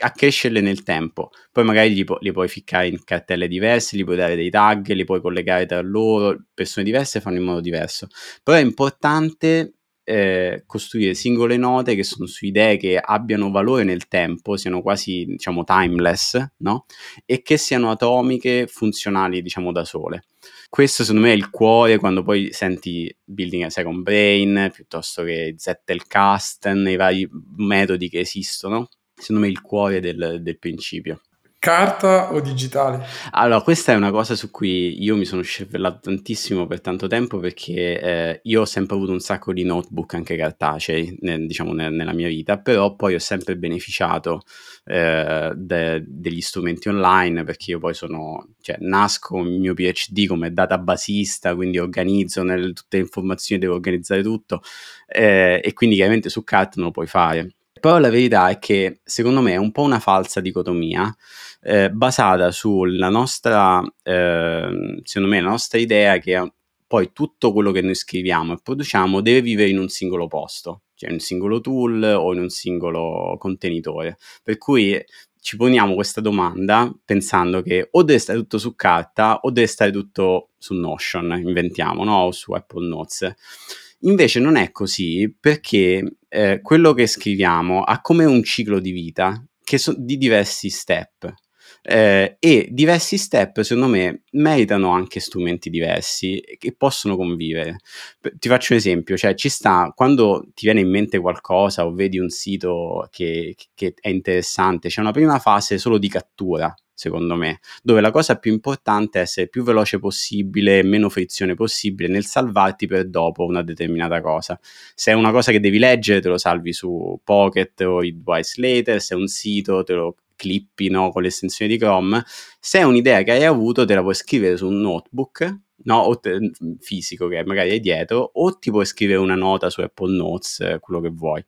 accrescerle nel tempo. Poi magari li, pu- li, puoi ficcare in cartelle diverse, li puoi dare dei tag, li puoi collegare tra loro, persone diverse fanno in modo diverso. Però è importante eh, costruire singole note che sono su idee che abbiano valore nel tempo, siano quasi diciamo timeless, no? E che siano atomiche, funzionali diciamo da sole. Questo secondo me è il cuore quando poi senti Building a Second Brain piuttosto che Zettelcast, nei vari metodi che esistono secondo me il cuore del, del principio. Carta o digitale? Allora, questa è una cosa su cui io mi sono scervellato tantissimo per tanto tempo perché eh, io ho sempre avuto un sacco di notebook anche cartacei, nel, diciamo, nel, nella mia vita, però poi ho sempre beneficiato eh, de, degli strumenti online perché io poi sono, cioè, nasco il mio PhD come databasista, quindi organizzo nel, tutte le informazioni, devo organizzare tutto eh, e quindi chiaramente su carta non lo puoi fare. Però la verità è che secondo me è un po' una falsa dicotomia eh, basata sulla nostra, eh, secondo me, la nostra idea che poi tutto quello che noi scriviamo e produciamo deve vivere in un singolo posto, cioè in un singolo tool o in un singolo contenitore. Per cui ci poniamo questa domanda pensando che o deve stare tutto su carta o deve stare tutto su Notion, inventiamo, no? O su Apple Notes. Invece non è così perché eh, quello che scriviamo ha come un ciclo di vita che so- di diversi step. Eh, e diversi step, secondo me, meritano anche strumenti diversi che possono convivere. Ti faccio un esempio, cioè ci sta quando ti viene in mente qualcosa o vedi un sito che, che è interessante, c'è una prima fase solo di cattura secondo me, dove la cosa più importante è essere più veloce possibile, meno frizione possibile nel salvarti per dopo una determinata cosa. Se è una cosa che devi leggere, te lo salvi su Pocket o Readwise Later, se è un sito, te lo clippi no, con l'estensione di Chrome. Se è un'idea che hai avuto, te la puoi scrivere su un notebook no, o te, fisico che magari hai dietro, o ti puoi scrivere una nota su Apple Notes, quello che vuoi.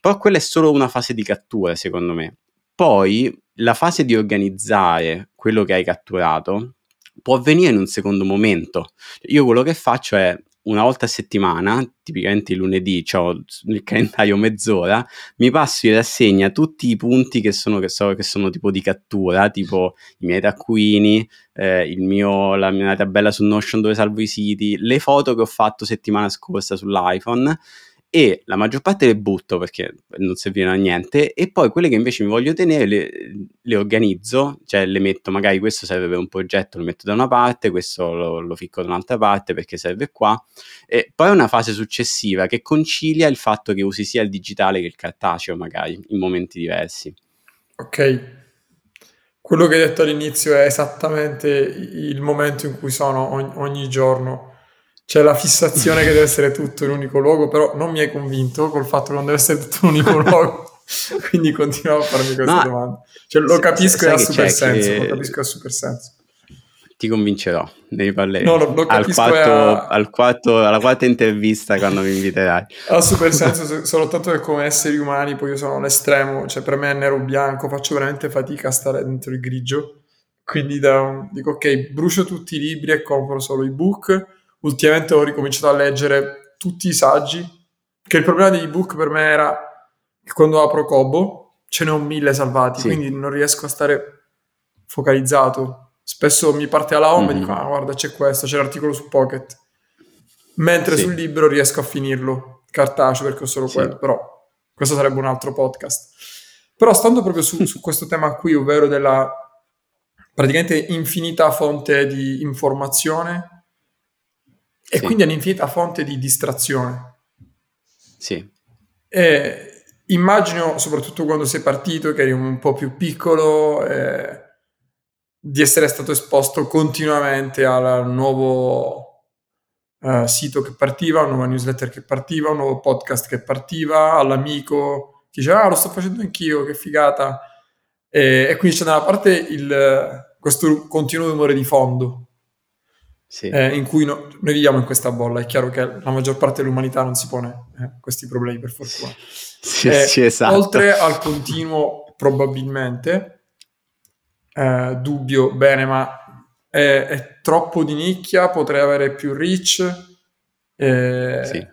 Però quella è solo una fase di cattura, secondo me. Poi la fase di organizzare quello che hai catturato può avvenire in un secondo momento. Io quello che faccio è una volta a settimana, tipicamente il lunedì, ho nel calendario mezz'ora, mi passo in rassegna tutti i punti che sono, che so, che sono tipo di cattura, tipo i miei taccuini, eh, mio, la mia tabella su Notion dove salvo i siti, le foto che ho fatto settimana scorsa sull'iPhone e la maggior parte le butto perché non servivano a niente e poi quelle che invece mi voglio tenere le, le, organizzo, cioè le metto magari questo serve per un progetto, lo metto da una parte, questo lo, lo ficco da un'altra parte perché serve qua. E poi una fase successiva che concilia il fatto che usi sia il digitale che il cartaceo magari in momenti diversi. Ok, quello che hai detto all'inizio è esattamente il momento in cui sono ogni, ogni giorno c'è la fissazione che deve essere tutto in un unico luogo, però non mi hai convinto col fatto che non deve essere tutto in un unico luogo. Quindi continuavo a farmi queste Ma, domande. Cioè, lo capisco e ha super senso. Che... Lo capisco e ha super senso. Ti convincerò, ne riparleremo. No, lo, lo al quarto, a... al quarto, alla quarta intervista quando mi inviterai. Ha super senso, soltanto che come esseri umani, poi io sono l'estremo, cioè per me è nero-bianco, faccio veramente fatica a stare dentro il grigio. Quindi da, dico, ok, brucio tutti i libri e compro solo i book ultimamente ho ricominciato a leggere tutti i saggi, che il problema degli ebook per me era che quando apro Kobo ce ne ho mille salvati, sì. quindi non riesco a stare focalizzato. Spesso mi parte alla home mm-hmm. e dico, ah guarda c'è questo, c'è l'articolo su Pocket. Mentre sì. sul libro riesco a finirlo, cartaceo perché ho solo sì. quello, però questo sarebbe un altro podcast. Però stando proprio su, su questo tema qui, ovvero della praticamente infinita fonte di informazione e sì. quindi è un'infinita fonte di distrazione. Sì. E immagino, soprattutto quando sei partito, che eri un po' più piccolo, eh, di essere stato esposto continuamente al nuovo uh, sito che partiva, una nuova newsletter che partiva, un nuovo podcast che partiva, all'amico che diceva ah lo sto facendo anch'io, che figata. E, e quindi c'è da una parte il, questo continuo rumore di fondo sì. eh, in cui no, noi viviamo in questa bolla. È chiaro che la maggior parte dell'umanità non si pone eh, questi problemi, per fortuna. Sì, eh, sì, esatto. Oltre al continuo, probabilmente, eh, dubbio, bene, ma è, è, troppo di nicchia, potrei avere più reach. Eh, sì.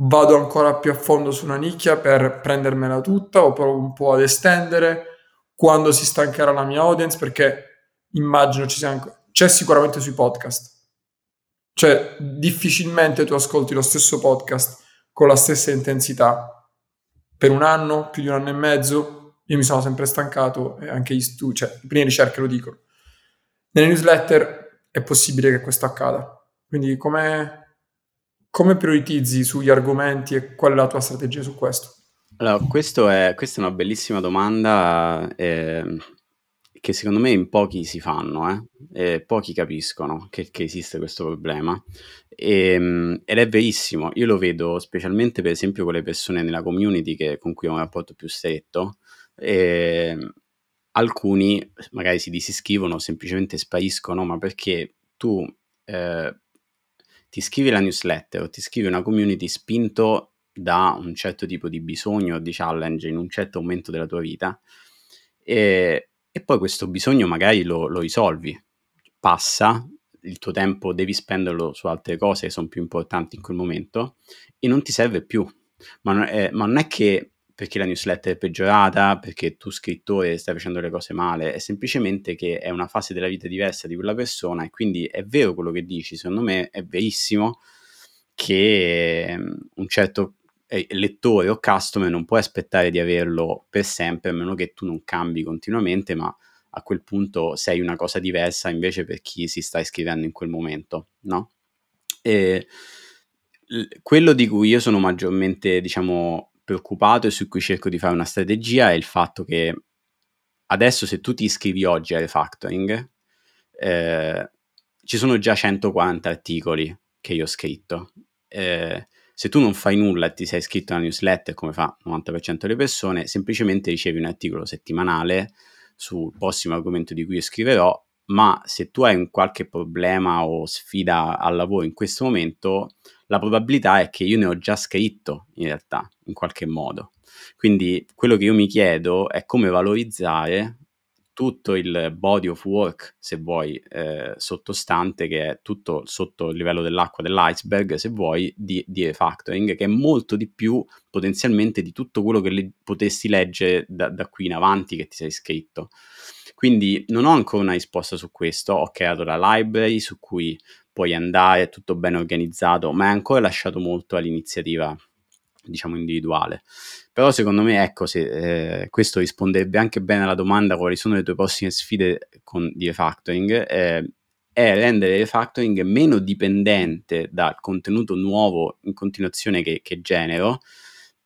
Vado ancora più a fondo su una nicchia per prendermela tutta o provo un po' ad estendere quando si stancherà la mia audience perché immagino ci sia anche, c'è sicuramente sui podcast cioè, difficilmente tu ascolti lo stesso podcast con la stessa intensità per un anno, più di un anno e mezzo. Io mi sono sempre stancato e anche gli studi, cioè, le prime ricerche lo dicono. Nelle newsletter è possibile che questo accada. Quindi come, come prioritizzi sugli argomenti e qual è la tua strategia su questo? Allora, è, questa è una bellissima domanda. Eh, che secondo me in pochi si fanno, eh? E pochi capiscono che, che, esiste questo problema. E, ehm, ed è verissimo, io lo vedo specialmente per esempio con le persone nella community che, con cui ho un rapporto più stretto. E, ehm, alcuni magari si disiscrivono, semplicemente spariscono, ma perché tu eh, ti iscrivi alla newsletter o ti iscrivi a una community spinto da un certo tipo di bisogno o di challenge in un certo momento della tua vita e e poi questo bisogno magari lo, lo risolvi, passa, il tuo tempo devi spenderlo su altre cose che sono più importanti in quel momento e non ti serve più. Ma non è, ma non è che perché la newsletter è peggiorata, perché tu scrittore stai facendo le cose male, è semplicemente che è una fase della vita diversa di quella persona e quindi è vero quello che dici, secondo me è verissimo che ehm, un certo lettore o customer non puoi aspettare di averlo per sempre, a meno che tu non cambi continuamente, ma a quel punto sei una cosa diversa invece per chi si sta iscrivendo in quel momento, no? E quello di cui io sono maggiormente, diciamo, preoccupato e su cui cerco di fare una strategia è il fatto che adesso se tu ti iscrivi oggi a refactoring, eh, ci sono già 140 articoli che io ho scritto. Eh, se tu non fai nulla e ti sei iscritto alla newsletter, come fa il 90% delle persone, semplicemente ricevi un articolo settimanale sul prossimo argomento di cui io scriverò, ma se tu hai un qualche problema o sfida al lavoro in questo momento, la probabilità è che io ne ho già scritto in realtà, in qualche modo. Quindi quello che io mi chiedo è come valorizzare tutto il body of work, se vuoi, eh, sottostante, che è tutto sotto il livello dell'acqua dell'iceberg, se vuoi, di, di refactoring, che è molto di più potenzialmente di tutto quello che le, potessi leggere da, da qui in avanti che ti sei iscritto. Quindi non ho ancora una risposta su questo, ho creato la library su cui puoi andare, è tutto ben organizzato, ma è ancora lasciato molto all'iniziativa, diciamo, individuale. Però secondo me, ecco, se, eh, questo risponderebbe anche bene alla domanda quali sono le tue prossime sfide con, di refactoring, eh, è rendere il refactoring meno dipendente dal contenuto nuovo in continuazione che, che genero,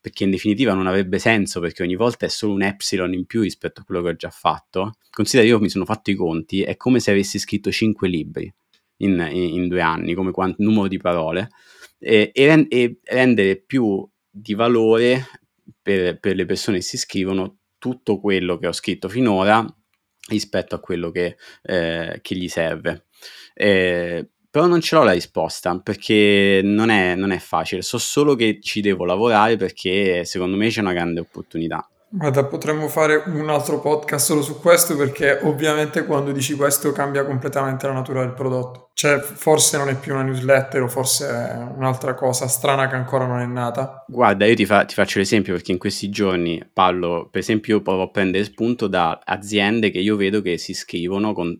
perché in definitiva non avrebbe senso perché ogni volta è solo un epsilon in più rispetto a quello che ho già fatto. Considera io mi sono fatto i conti, è come se avessi scritto 5 libri in, in, in due anni, come quanto, numero di parole, e, e, e, rendere più di valore per, per le persone che si iscrivono tutto quello che ho scritto finora rispetto a quello che, eh, che gli serve. Eh, però non ce l'ho la risposta perché non è, non è facile, so solo che ci devo lavorare perché secondo me c'è una grande opportunità. Guarda, potremmo fare un altro podcast solo su questo perché ovviamente quando dici questo cambia completamente la natura del prodotto. Cioè, forse non è più una newsletter o forse è un'altra cosa strana che ancora non è nata. Guarda, io ti, fa, ti faccio l'esempio perché in questi giorni parlo, per esempio, provo a prendere spunto da aziende che io vedo che si iscrivono con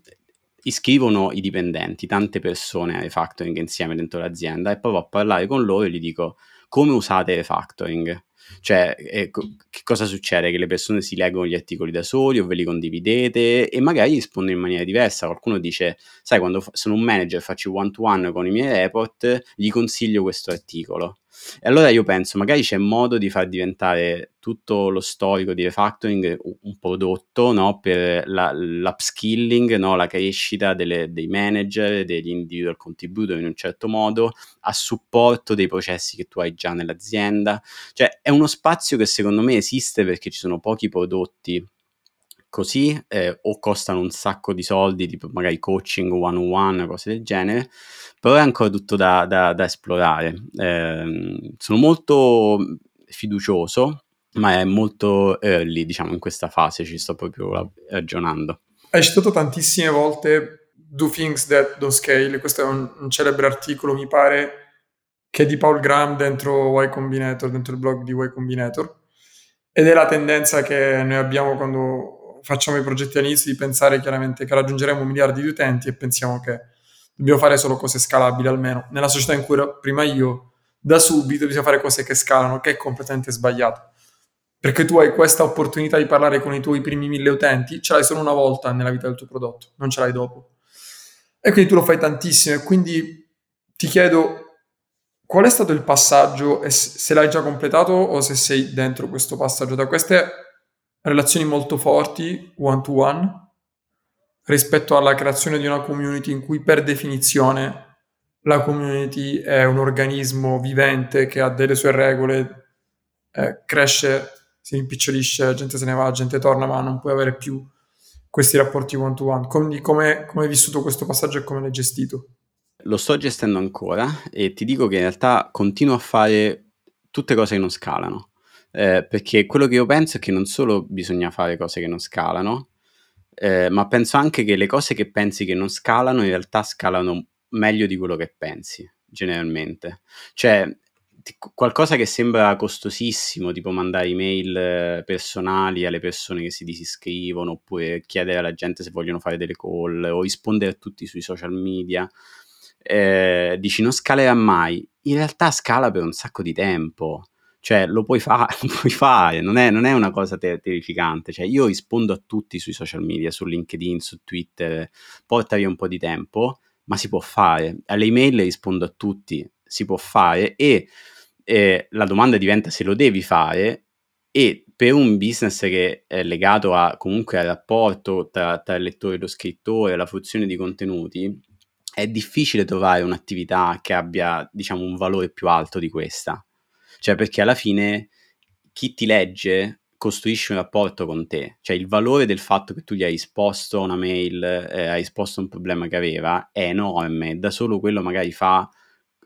iscrivono i dipendenti, tante persone a refactoring insieme dentro l'azienda e provo a parlare con loro e gli dico come usate refactoring cioè, eh, che cosa succede? Che le persone si leggono gli articoli da soli o ve li condividete e magari rispondono in maniera diversa. Qualcuno dice, sai, quando fa- sono un manager faccio one to one con i miei report, gli consiglio questo articolo. E allora io penso, magari c'è modo di far diventare tutto lo storico di refactoring un prodotto no? per la, l'upskilling, no? la crescita delle, dei manager, degli individual contributor in un certo modo, a supporto dei processi che tu hai già nell'azienda. Cioè è uno spazio che secondo me esiste perché ci sono pochi prodotti così eh, o costano un sacco di soldi, tipo magari coaching one on one, cose del genere, però è ancora tutto da, da, da esplorare. Eh, sono molto fiducioso, ma è molto early, diciamo, in questa fase, ci sto proprio ragionando. Hai citato tantissime volte Do Things That Don't Scale, questo è un, un celebre articolo, mi pare, che è di Paul Graham dentro Y Combinator, dentro il blog di Y Combinator, ed è la tendenza che noi abbiamo quando facciamo i progetti all'inizio di pensare chiaramente che raggiungeremo miliardi di utenti e pensiamo che dobbiamo fare solo cose scalabili almeno. Nella società in cui ero prima io, da subito bisogna fare cose che scalano, che è completamente sbagliato. Perché tu hai questa opportunità di parlare con i tuoi primi mille utenti, ce l'hai solo una volta nella vita del tuo prodotto, non ce l'hai dopo. E quindi tu lo fai tantissimo e quindi ti chiedo qual è stato il passaggio e se l'hai già completato o se sei dentro questo passaggio da queste relazioni molto forti one to one rispetto alla creazione di una community in cui per definizione la community è un organismo vivente che ha delle sue regole, eh, cresce, si rimpicciolisce, la gente se ne va, gente torna, ma non puoi avere più questi rapporti one to one. Quindi come hai vissuto questo passaggio e come l'hai gestito? Lo sto gestendo ancora e ti dico che in realtà continuo a fare tutte cose che non scalano. Eh, perché quello che io penso è che non solo bisogna fare cose che non scalano, eh, ma penso anche che le cose che pensi che non scalano in realtà scalano meglio di quello che pensi, generalmente. Cioè, t- qualcosa che sembra costosissimo, tipo mandare email eh, personali alle persone che si disiscrivono, oppure chiedere alla gente se vogliono fare delle call, o rispondere a tutti sui social media, eh, dici non scalerà mai. In realtà scala per un sacco di tempo cioè lo puoi, fa- puoi fare, non è, non è, una cosa ter- terrificante, cioè io rispondo a tutti sui social media, su LinkedIn, su Twitter, porta via un po' di tempo, ma si può fare, alle email rispondo a tutti, si può fare e eh, la domanda diventa se lo devi fare e per un business che è legato a, comunque al rapporto tra, tra il lettore e lo scrittore, la fruizione di contenuti, è difficile trovare un'attività che abbia, diciamo, un valore più alto di questa. Cioè, perché alla fine chi ti legge costruisce un rapporto con te, cioè il valore del fatto che tu gli hai risposto una mail, eh, hai risposto a un problema che aveva, è enorme, da solo quello magari fa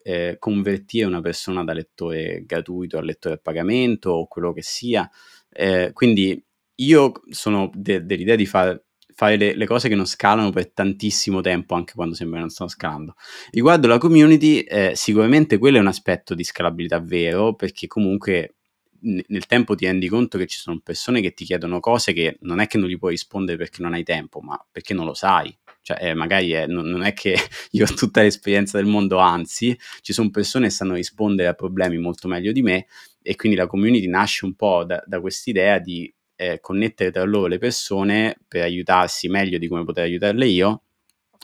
eh, convertire una persona da lettore gratuito a lettore a pagamento o quello che sia. Eh, quindi io sono de- dell'idea di far fare le, le, cose che non scalano per tantissimo tempo, anche quando sembra che non stanno scalando. Riguardo la community, eh, sicuramente quello è un aspetto di scalabilità vero, perché comunque nel tempo ti rendi conto che ci sono persone che ti chiedono cose che non è che non gli puoi rispondere perché non hai tempo, ma perché non lo sai. Cioè, eh, magari è, non, non, è che io ho tutta l'esperienza del mondo, anzi, ci sono persone che sanno rispondere a problemi molto meglio di me e quindi la community nasce un po' da, da quest'idea di eh, connettere tra loro le persone per aiutarsi meglio di come poter aiutarle io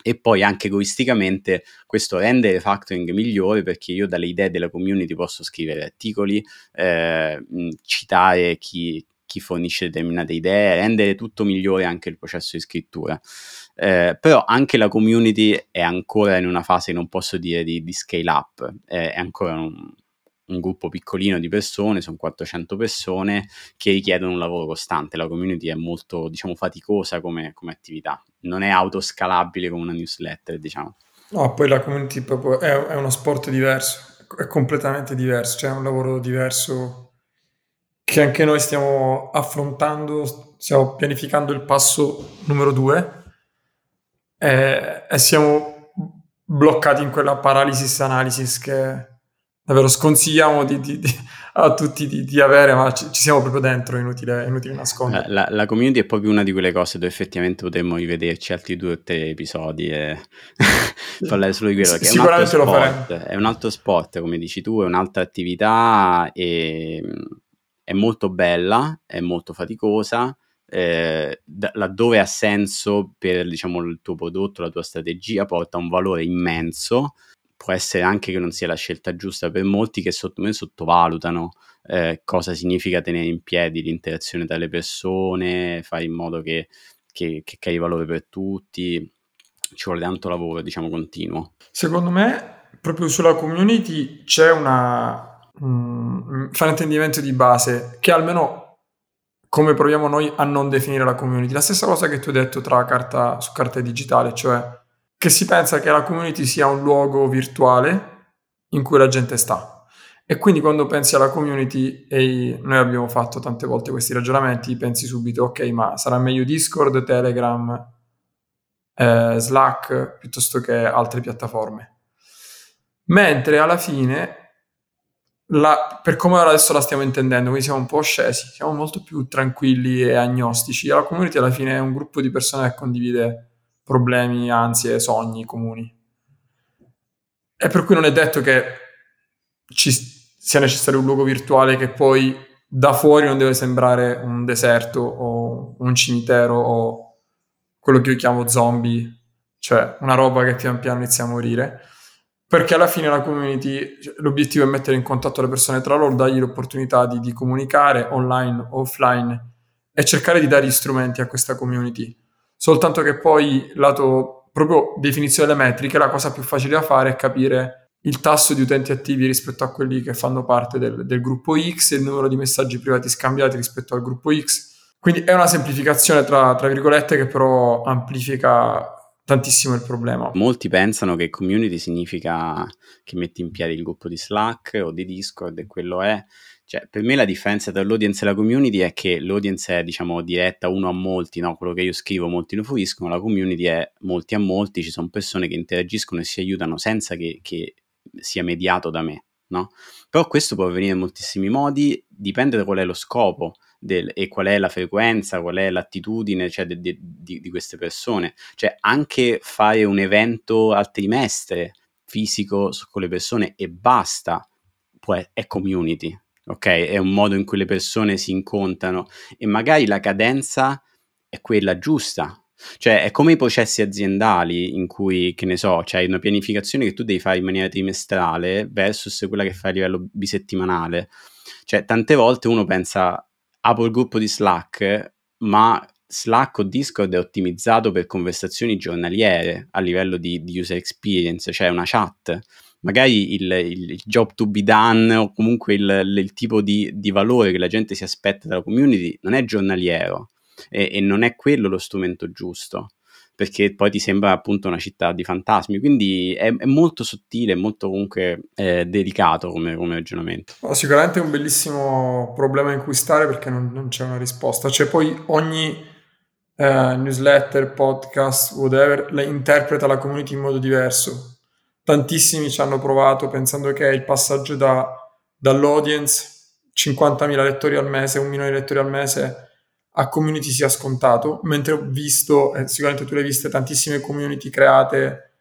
e poi anche egoisticamente questo rende refactoring migliore perché io dalle idee della community posso scrivere articoli, eh, citare chi, chi, fornisce determinate idee, rendere tutto migliore anche il processo di scrittura. Eh, però anche la community è ancora in una fase, non posso dire di, di scale up, è ancora un, un gruppo piccolino di persone, sono 400 persone che richiedono un lavoro costante. La community è molto, diciamo, faticosa come, come attività, non è autoscalabile come una newsletter, diciamo. No, poi la community proprio è, è uno sport diverso, è completamente diverso, cioè è un lavoro diverso che anche noi stiamo affrontando, stiamo pianificando il passo numero due e, e siamo bloccati in quella paralysis analysis che davvero sconsigliamo di, di, di, a tutti di, avere, ma ci, ci, siamo proprio dentro, inutile, inutile nascondere. La, la, community è proprio una di quelle cose dove effettivamente potremmo rivederci altri due o tre episodi e parlare solo di quello. Che Sicuramente lo faremo. È un altro sport, come dici tu, è un'altra attività e è molto bella, è molto faticosa. Eh, laddove ha senso per diciamo, il tuo prodotto, la tua strategia, porta un valore immenso può essere anche che non sia la scelta giusta per molti che sotto me sottovalutano eh, cosa significa tenere in piedi l'interazione tra le persone, fare in modo che, che, che crei valore per tutti. Ci vuole tanto lavoro, diciamo, continuo. Secondo me, proprio sulla community c'è una um, fraintendimento di base che almeno come proviamo noi a non definire la community. La stessa cosa che tu hai detto tra carta su carta digitale, cioè che si pensa che la community sia un luogo virtuale in cui la gente sta. E quindi quando pensi alla community, e noi abbiamo fatto tante volte questi ragionamenti, pensi subito, ok, ma sarà meglio Discord, Telegram, eh, Slack, piuttosto che altre piattaforme. Mentre alla fine, la, per come adesso la stiamo intendendo, quindi siamo un po' scesi, siamo molto più tranquilli e agnostici. La community alla fine è un gruppo di persone che condivide problemi, ansie, sogni comuni. E per cui non è detto che ci sia necessario un luogo virtuale che poi da fuori non deve sembrare un deserto o un cimitero o quello che io chiamo zombie, cioè una roba che pian piano inizia a morire. Perché alla fine la community, l'obiettivo è mettere in contatto le persone tra loro, dargli l'opportunità di, di comunicare online offline e cercare di dare gli strumenti a questa community soltanto che poi lato proprio definizione delle metriche la cosa più facile da fare è capire il tasso di utenti attivi rispetto a quelli che fanno parte del, del gruppo X e il numero di messaggi privati scambiati rispetto al gruppo X. Quindi è una semplificazione tra, tra virgolette che però amplifica tantissimo il problema. Molti pensano che community significa che metti in piedi il gruppo di Slack o di Discord e quello è. Cioè, per me la differenza tra l'audience e la community è che l'audience è, diciamo, diretta uno a molti, no? Quello che io scrivo molti lo fruiscono, la community è molti a molti, ci sono persone che interagiscono e si aiutano senza che, che sia mediato da me, no? Però questo può avvenire in moltissimi modi, dipende da qual è lo scopo del, e qual è la frequenza, qual è l'attitudine cioè, de, de, di, di queste persone. Cioè, anche fare un evento al trimestre fisico con le persone e basta, può, è community ok? È un modo in cui le persone si incontrano e magari la cadenza è quella giusta. Cioè, è come i processi aziendali in cui, che ne so, c'hai una pianificazione che tu devi fare in maniera trimestrale versus quella che fai a livello bisettimanale. Cioè, tante volte uno pensa, apro il gruppo di Slack, ma Slack o Discord è ottimizzato per conversazioni giornaliere a livello di, di user experience, cioè una chat magari il, il, job to be done o comunque il, il tipo di, di, valore che la gente si aspetta dalla community non è giornaliero e, e, non è quello lo strumento giusto perché poi ti sembra appunto una città di fantasmi. Quindi è, è molto sottile molto comunque eh, delicato come, come ragionamento. No, sicuramente è un bellissimo problema in cui stare perché non, non c'è una risposta. Cioè poi ogni eh, newsletter podcast whatever la interpreta la community in modo diverso tantissimi ci hanno provato pensando che il passaggio da, dall'audience 50.000 lettori al mese, un milione di lettori al mese a community sia scontato, mentre ho visto, eh, sicuramente tu le hai viste, tantissime community create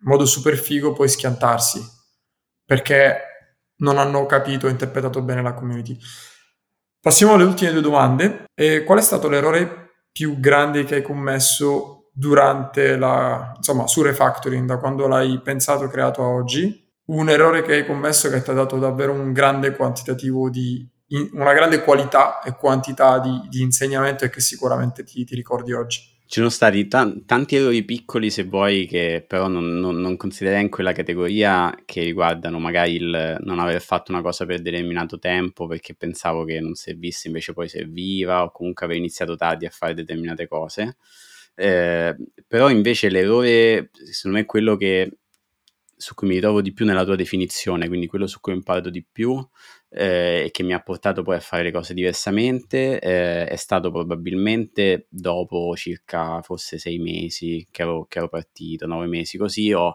in modo super figo poi schiantarsi perché non hanno capito interpretato bene la community. Passiamo alle ultime due domande. E qual è stato l'errore più grande che hai commesso durante la, insomma, su refactoring, da quando l'hai pensato e creato a oggi, un errore che hai commesso che ti ha dato davvero un grande quantitativo di, una grande qualità e quantità di, di insegnamento e che sicuramente ti, ti ricordi oggi. Ci sono stati t- tanti errori piccoli, se vuoi, che però non, non, non, considererei in quella categoria che riguardano magari il non aver fatto una cosa per determinato tempo perché pensavo che non servisse, invece poi serviva, o comunque aver iniziato tardi a fare determinate cose. Eh, però invece l'errore, secondo me, è quello che, su cui mi ritrovo di più nella tua definizione, quindi quello su cui ho imparato di più eh, e che mi ha portato poi a fare le cose diversamente, eh, è stato probabilmente dopo circa forse sei mesi che ero, che ero partito, nove mesi così, ho,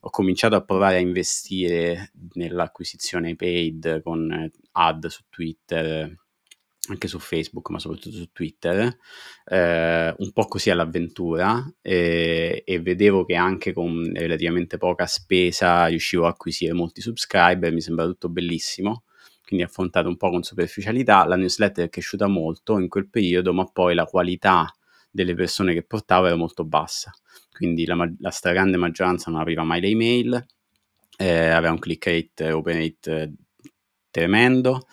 ho cominciato a provare a investire nell'acquisizione paid con ad su Twitter anche su Facebook, ma soprattutto su Twitter, eh, un po' così all'avventura eh, e vedevo che anche con relativamente poca spesa riuscivo a acquisire molti subscriber, mi sembra tutto bellissimo, quindi affrontato un po' con superficialità, la newsletter è cresciuta molto in quel periodo, ma poi la qualità delle persone che portavo era molto bassa, quindi la, la stragrande maggioranza non apriva mai le email, eh, aveva un click rate, open rate tremendo,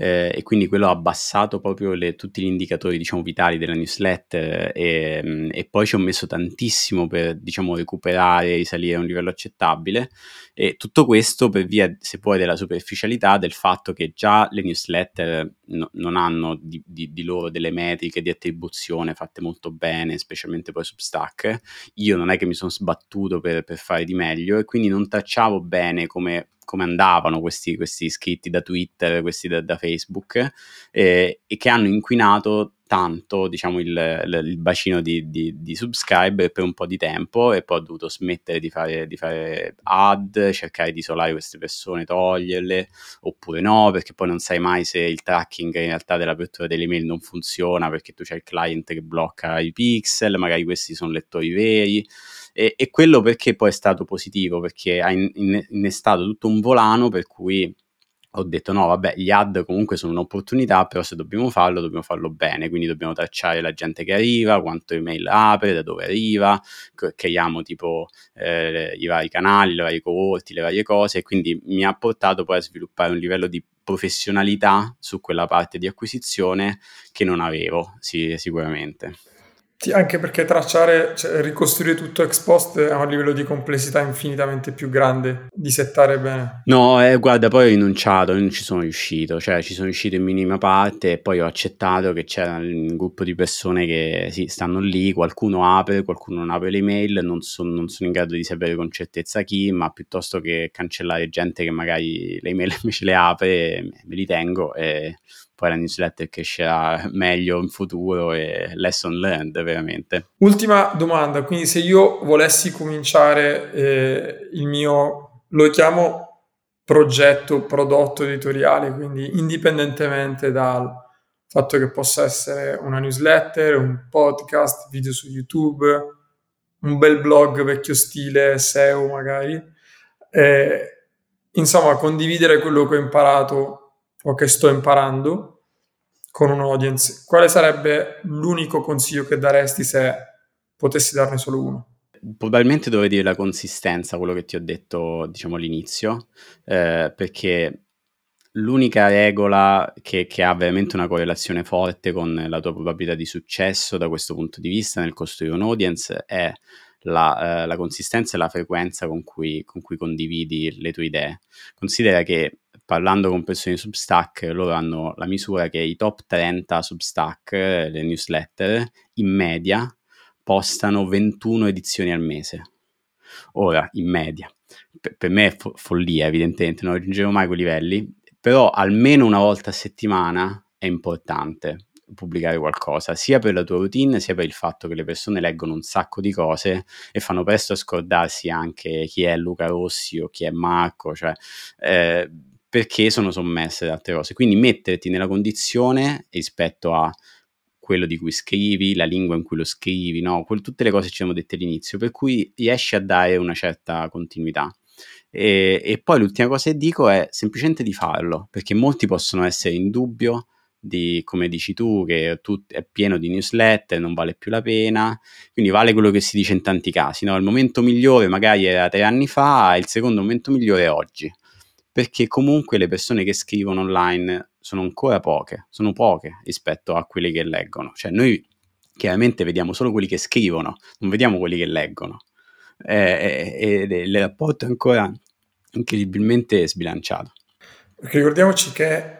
eh, e quindi quello ha abbassato proprio le, tutti gli indicatori diciamo vitali della newsletter e, mm, e, poi ci ho messo tantissimo per diciamo recuperare e risalire a un livello accettabile. E tutto questo per via se puoi della superficialità del fatto che già le newsletter no, non hanno di, di, di, loro delle metriche di attribuzione fatte molto bene specialmente poi su Stack. Io non è che mi sono sbattuto per, per fare di meglio e quindi non tracciavo bene come come andavano questi, questi iscritti da Twitter, questi da, da Facebook, eh, e che hanno inquinato tanto diciamo, il, il, bacino di, di, di, subscriber per un po' di tempo e poi ho dovuto smettere di fare, di fare ad, cercare di isolare queste persone, toglierle oppure no, perché poi non sai mai se il tracking in realtà dell'apertura delle mail non funziona perché tu c'hai il client che blocca i pixel, magari questi sono lettori veri e, e quello perché poi è stato positivo, perché ha in, in, innestato tutto un volano per cui ho detto no, vabbè, gli ad comunque sono un'opportunità, però se dobbiamo farlo, dobbiamo farlo bene, quindi dobbiamo tracciare la gente che arriva, quanto email apre, da dove arriva, creiamo tipo eh, i vari canali, le varie cohorti, le varie cose, e quindi mi ha portato poi a sviluppare un livello di professionalità su quella parte di acquisizione che non avevo, sì, sicuramente. Sì, anche perché tracciare, cioè ricostruire tutto ex post è un livello di complessità infinitamente più grande di settare bene. No, eh, guarda, poi ho rinunciato, non ci sono riuscito, cioè ci sono riuscito in minima parte e poi ho accettato che c'era un gruppo di persone che sì, stanno lì, qualcuno apre, qualcuno non apre le mail, non, so, non sono in grado di sapere con certezza chi, ma piuttosto che cancellare gente che magari le email invece le apre, me li tengo e poi la newsletter crescerà meglio in futuro e lesson learned veramente. Ultima domanda, quindi se io volessi cominciare eh, il mio, lo chiamo progetto, prodotto editoriale, quindi indipendentemente dal fatto che possa essere una newsletter, un podcast, video su YouTube, un bel blog vecchio stile SEO magari, eh, insomma condividere quello che ho imparato o che sto imparando con un audience, quale sarebbe l'unico consiglio che daresti se potessi darne solo uno? Probabilmente dovrei dire la consistenza, quello che ti ho detto, diciamo, all'inizio, eh, perché l'unica regola che, che, ha veramente una correlazione forte con la tua probabilità di successo da questo punto di vista nel costruire un audience è la, eh, la consistenza e la frequenza con cui, con cui, condividi le tue idee. Considera che parlando con persone di Substack, loro hanno la misura che i top 30 Substack, le newsletter, in media postano 21 edizioni al mese. Ora, in media. Per, per me è fo- follia, evidentemente, non raggiungevo mai quei livelli, però almeno una volta a settimana è importante pubblicare qualcosa, sia per la tua routine, sia per il fatto che le persone leggono un sacco di cose e fanno presto a scordarsi anche chi è Luca Rossi o chi è Marco, cioè eh, perché sono sommesse da altre cose. Quindi metterti nella condizione rispetto a quello di cui scrivi, la lingua in cui lo scrivi, no? Que- tutte le cose ci siamo dette all'inizio, per cui riesci a dare una certa continuità. E, e, poi l'ultima cosa che dico è semplicemente di farlo, perché molti possono essere in dubbio di, come dici tu, che tu, è pieno di newsletter, non vale più la pena, quindi vale quello che si dice in tanti casi, no? Il momento migliore magari era tre anni fa, il secondo momento migliore è oggi, perché comunque le persone che scrivono online sono ancora poche, sono poche rispetto a quelli che leggono. Cioè noi chiaramente vediamo solo quelli che scrivono, non vediamo quelli che leggono. Eh, e, e il rapporto è ancora incredibilmente sbilanciato. Perché ricordiamoci che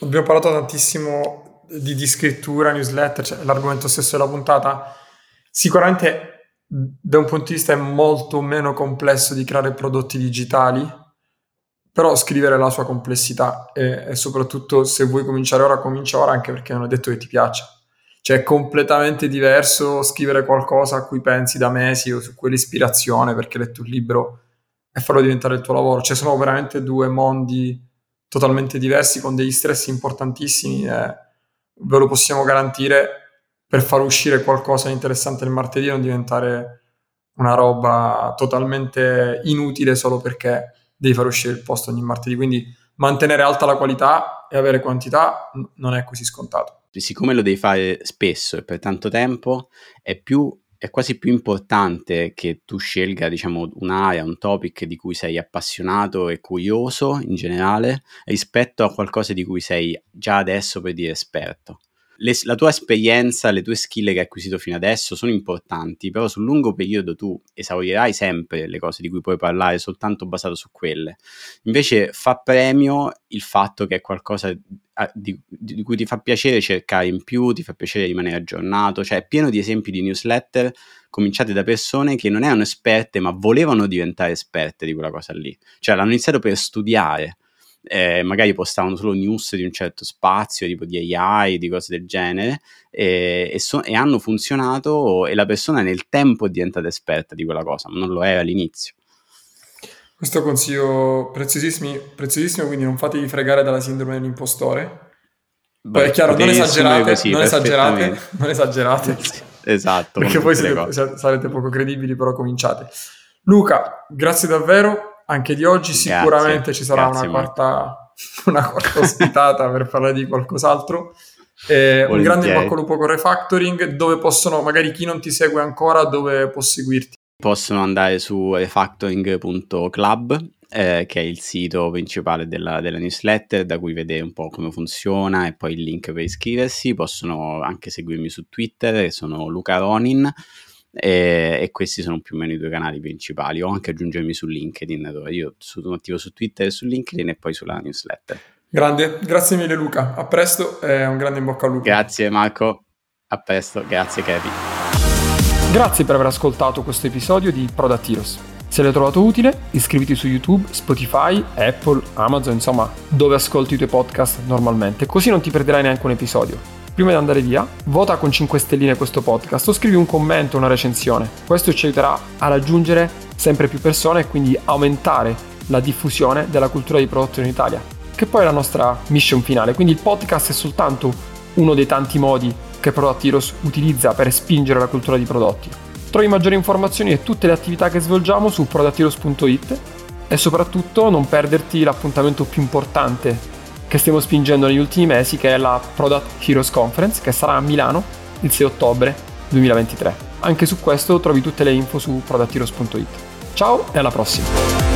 abbiamo parlato tantissimo di, di scrittura, newsletter, cioè l'argomento stesso della puntata. Sicuramente da un punto di vista è molto meno complesso di creare prodotti digitali però scrivere la sua complessità e, e, soprattutto se vuoi cominciare ora, comincia ora anche perché non è detto che ti piaccia. Cioè è completamente diverso scrivere qualcosa a cui pensi da mesi o su quell'ispirazione perché hai letto un libro e farlo diventare il tuo lavoro. Cioè sono veramente due mondi totalmente diversi con degli stress importantissimi e ve lo possiamo garantire per far uscire qualcosa di interessante il martedì e non diventare una roba totalmente inutile solo perché devi far uscire il posto ogni martedì. Quindi mantenere alta la qualità e avere quantità non è così scontato. Siccome lo devi fare spesso e per tanto tempo, è, più, è quasi più importante che tu scelga, diciamo, un'area, un topic di cui sei appassionato e curioso in generale, rispetto a qualcosa di cui sei già adesso per dire esperto le, la tua esperienza, le tue skill che hai acquisito fino adesso sono importanti, però sul lungo periodo tu esaurirai sempre le cose di cui puoi parlare soltanto basato su quelle. Invece fa premio il fatto che è qualcosa di, di, cui ti fa piacere cercare in più, ti fa piacere rimanere aggiornato, cioè è pieno di esempi di newsletter cominciate da persone che non erano esperte ma volevano diventare esperte di quella cosa lì, cioè l'hanno iniziato per studiare eh, magari postavano solo news di un certo spazio, tipo di AI, di cose del genere, e, e, so, e hanno funzionato e la persona nel tempo è diventata esperta di quella cosa, ma non lo era all'inizio. Questo consiglio preziosissimo, preziosissimo, quindi non fatevi fregare dalla sindrome dell'impostore. Beh, è chiaro, non esagerate, così, non esagerate, non esagerate. esatto. Perché poi siete, sarete poco credibili, però cominciate. Luca, grazie davvero anche di oggi sicuramente grazie, ci sarà una quarta, una quarta ospitata per parlare di qualcos'altro. Eh, un grande bocca al lupo con Refactoring, dove possono, magari chi non ti segue ancora, dove può seguirti? Possono andare su refactoring.club, eh, che è il sito principale della, della, newsletter, da cui vedere un po' come funziona e poi il link per iscriversi. Possono anche seguirmi su Twitter, sono Luca Ronin e, e, questi sono più o meno i due canali principali. O anche aggiungermi su LinkedIn dove io sono attivo su Twitter e su LinkedIn e poi sulla newsletter. Grande, grazie mille Luca. A presto e un grande in bocca al lupo. Grazie Marco, a presto, grazie Kevin. Grazie per aver ascoltato questo episodio di Product Heroes. Se l'hai trovato utile, iscriviti su YouTube, Spotify, Apple, Amazon, insomma, dove ascolti i tuoi podcast normalmente, così non ti perderai neanche un episodio prima di andare via, vota con 5 stelline questo podcast o scrivi un commento, una recensione. Questo ci aiuterà a raggiungere sempre più persone e quindi aumentare la diffusione della cultura di prodotto in Italia, che poi è la nostra mission finale. Quindi il podcast è soltanto uno dei tanti modi che Product Heroes utilizza per spingere la cultura di prodotti. Trovi maggiori informazioni e tutte le attività che svolgiamo su productheroes.it e soprattutto non perderti l'appuntamento più importante che stiamo spingendo negli ultimi mesi, che è la Product Heroes Conference, che sarà a Milano il 6 ottobre 2023. Anche su questo trovi tutte le info su productheroes.it. Ciao e alla prossima!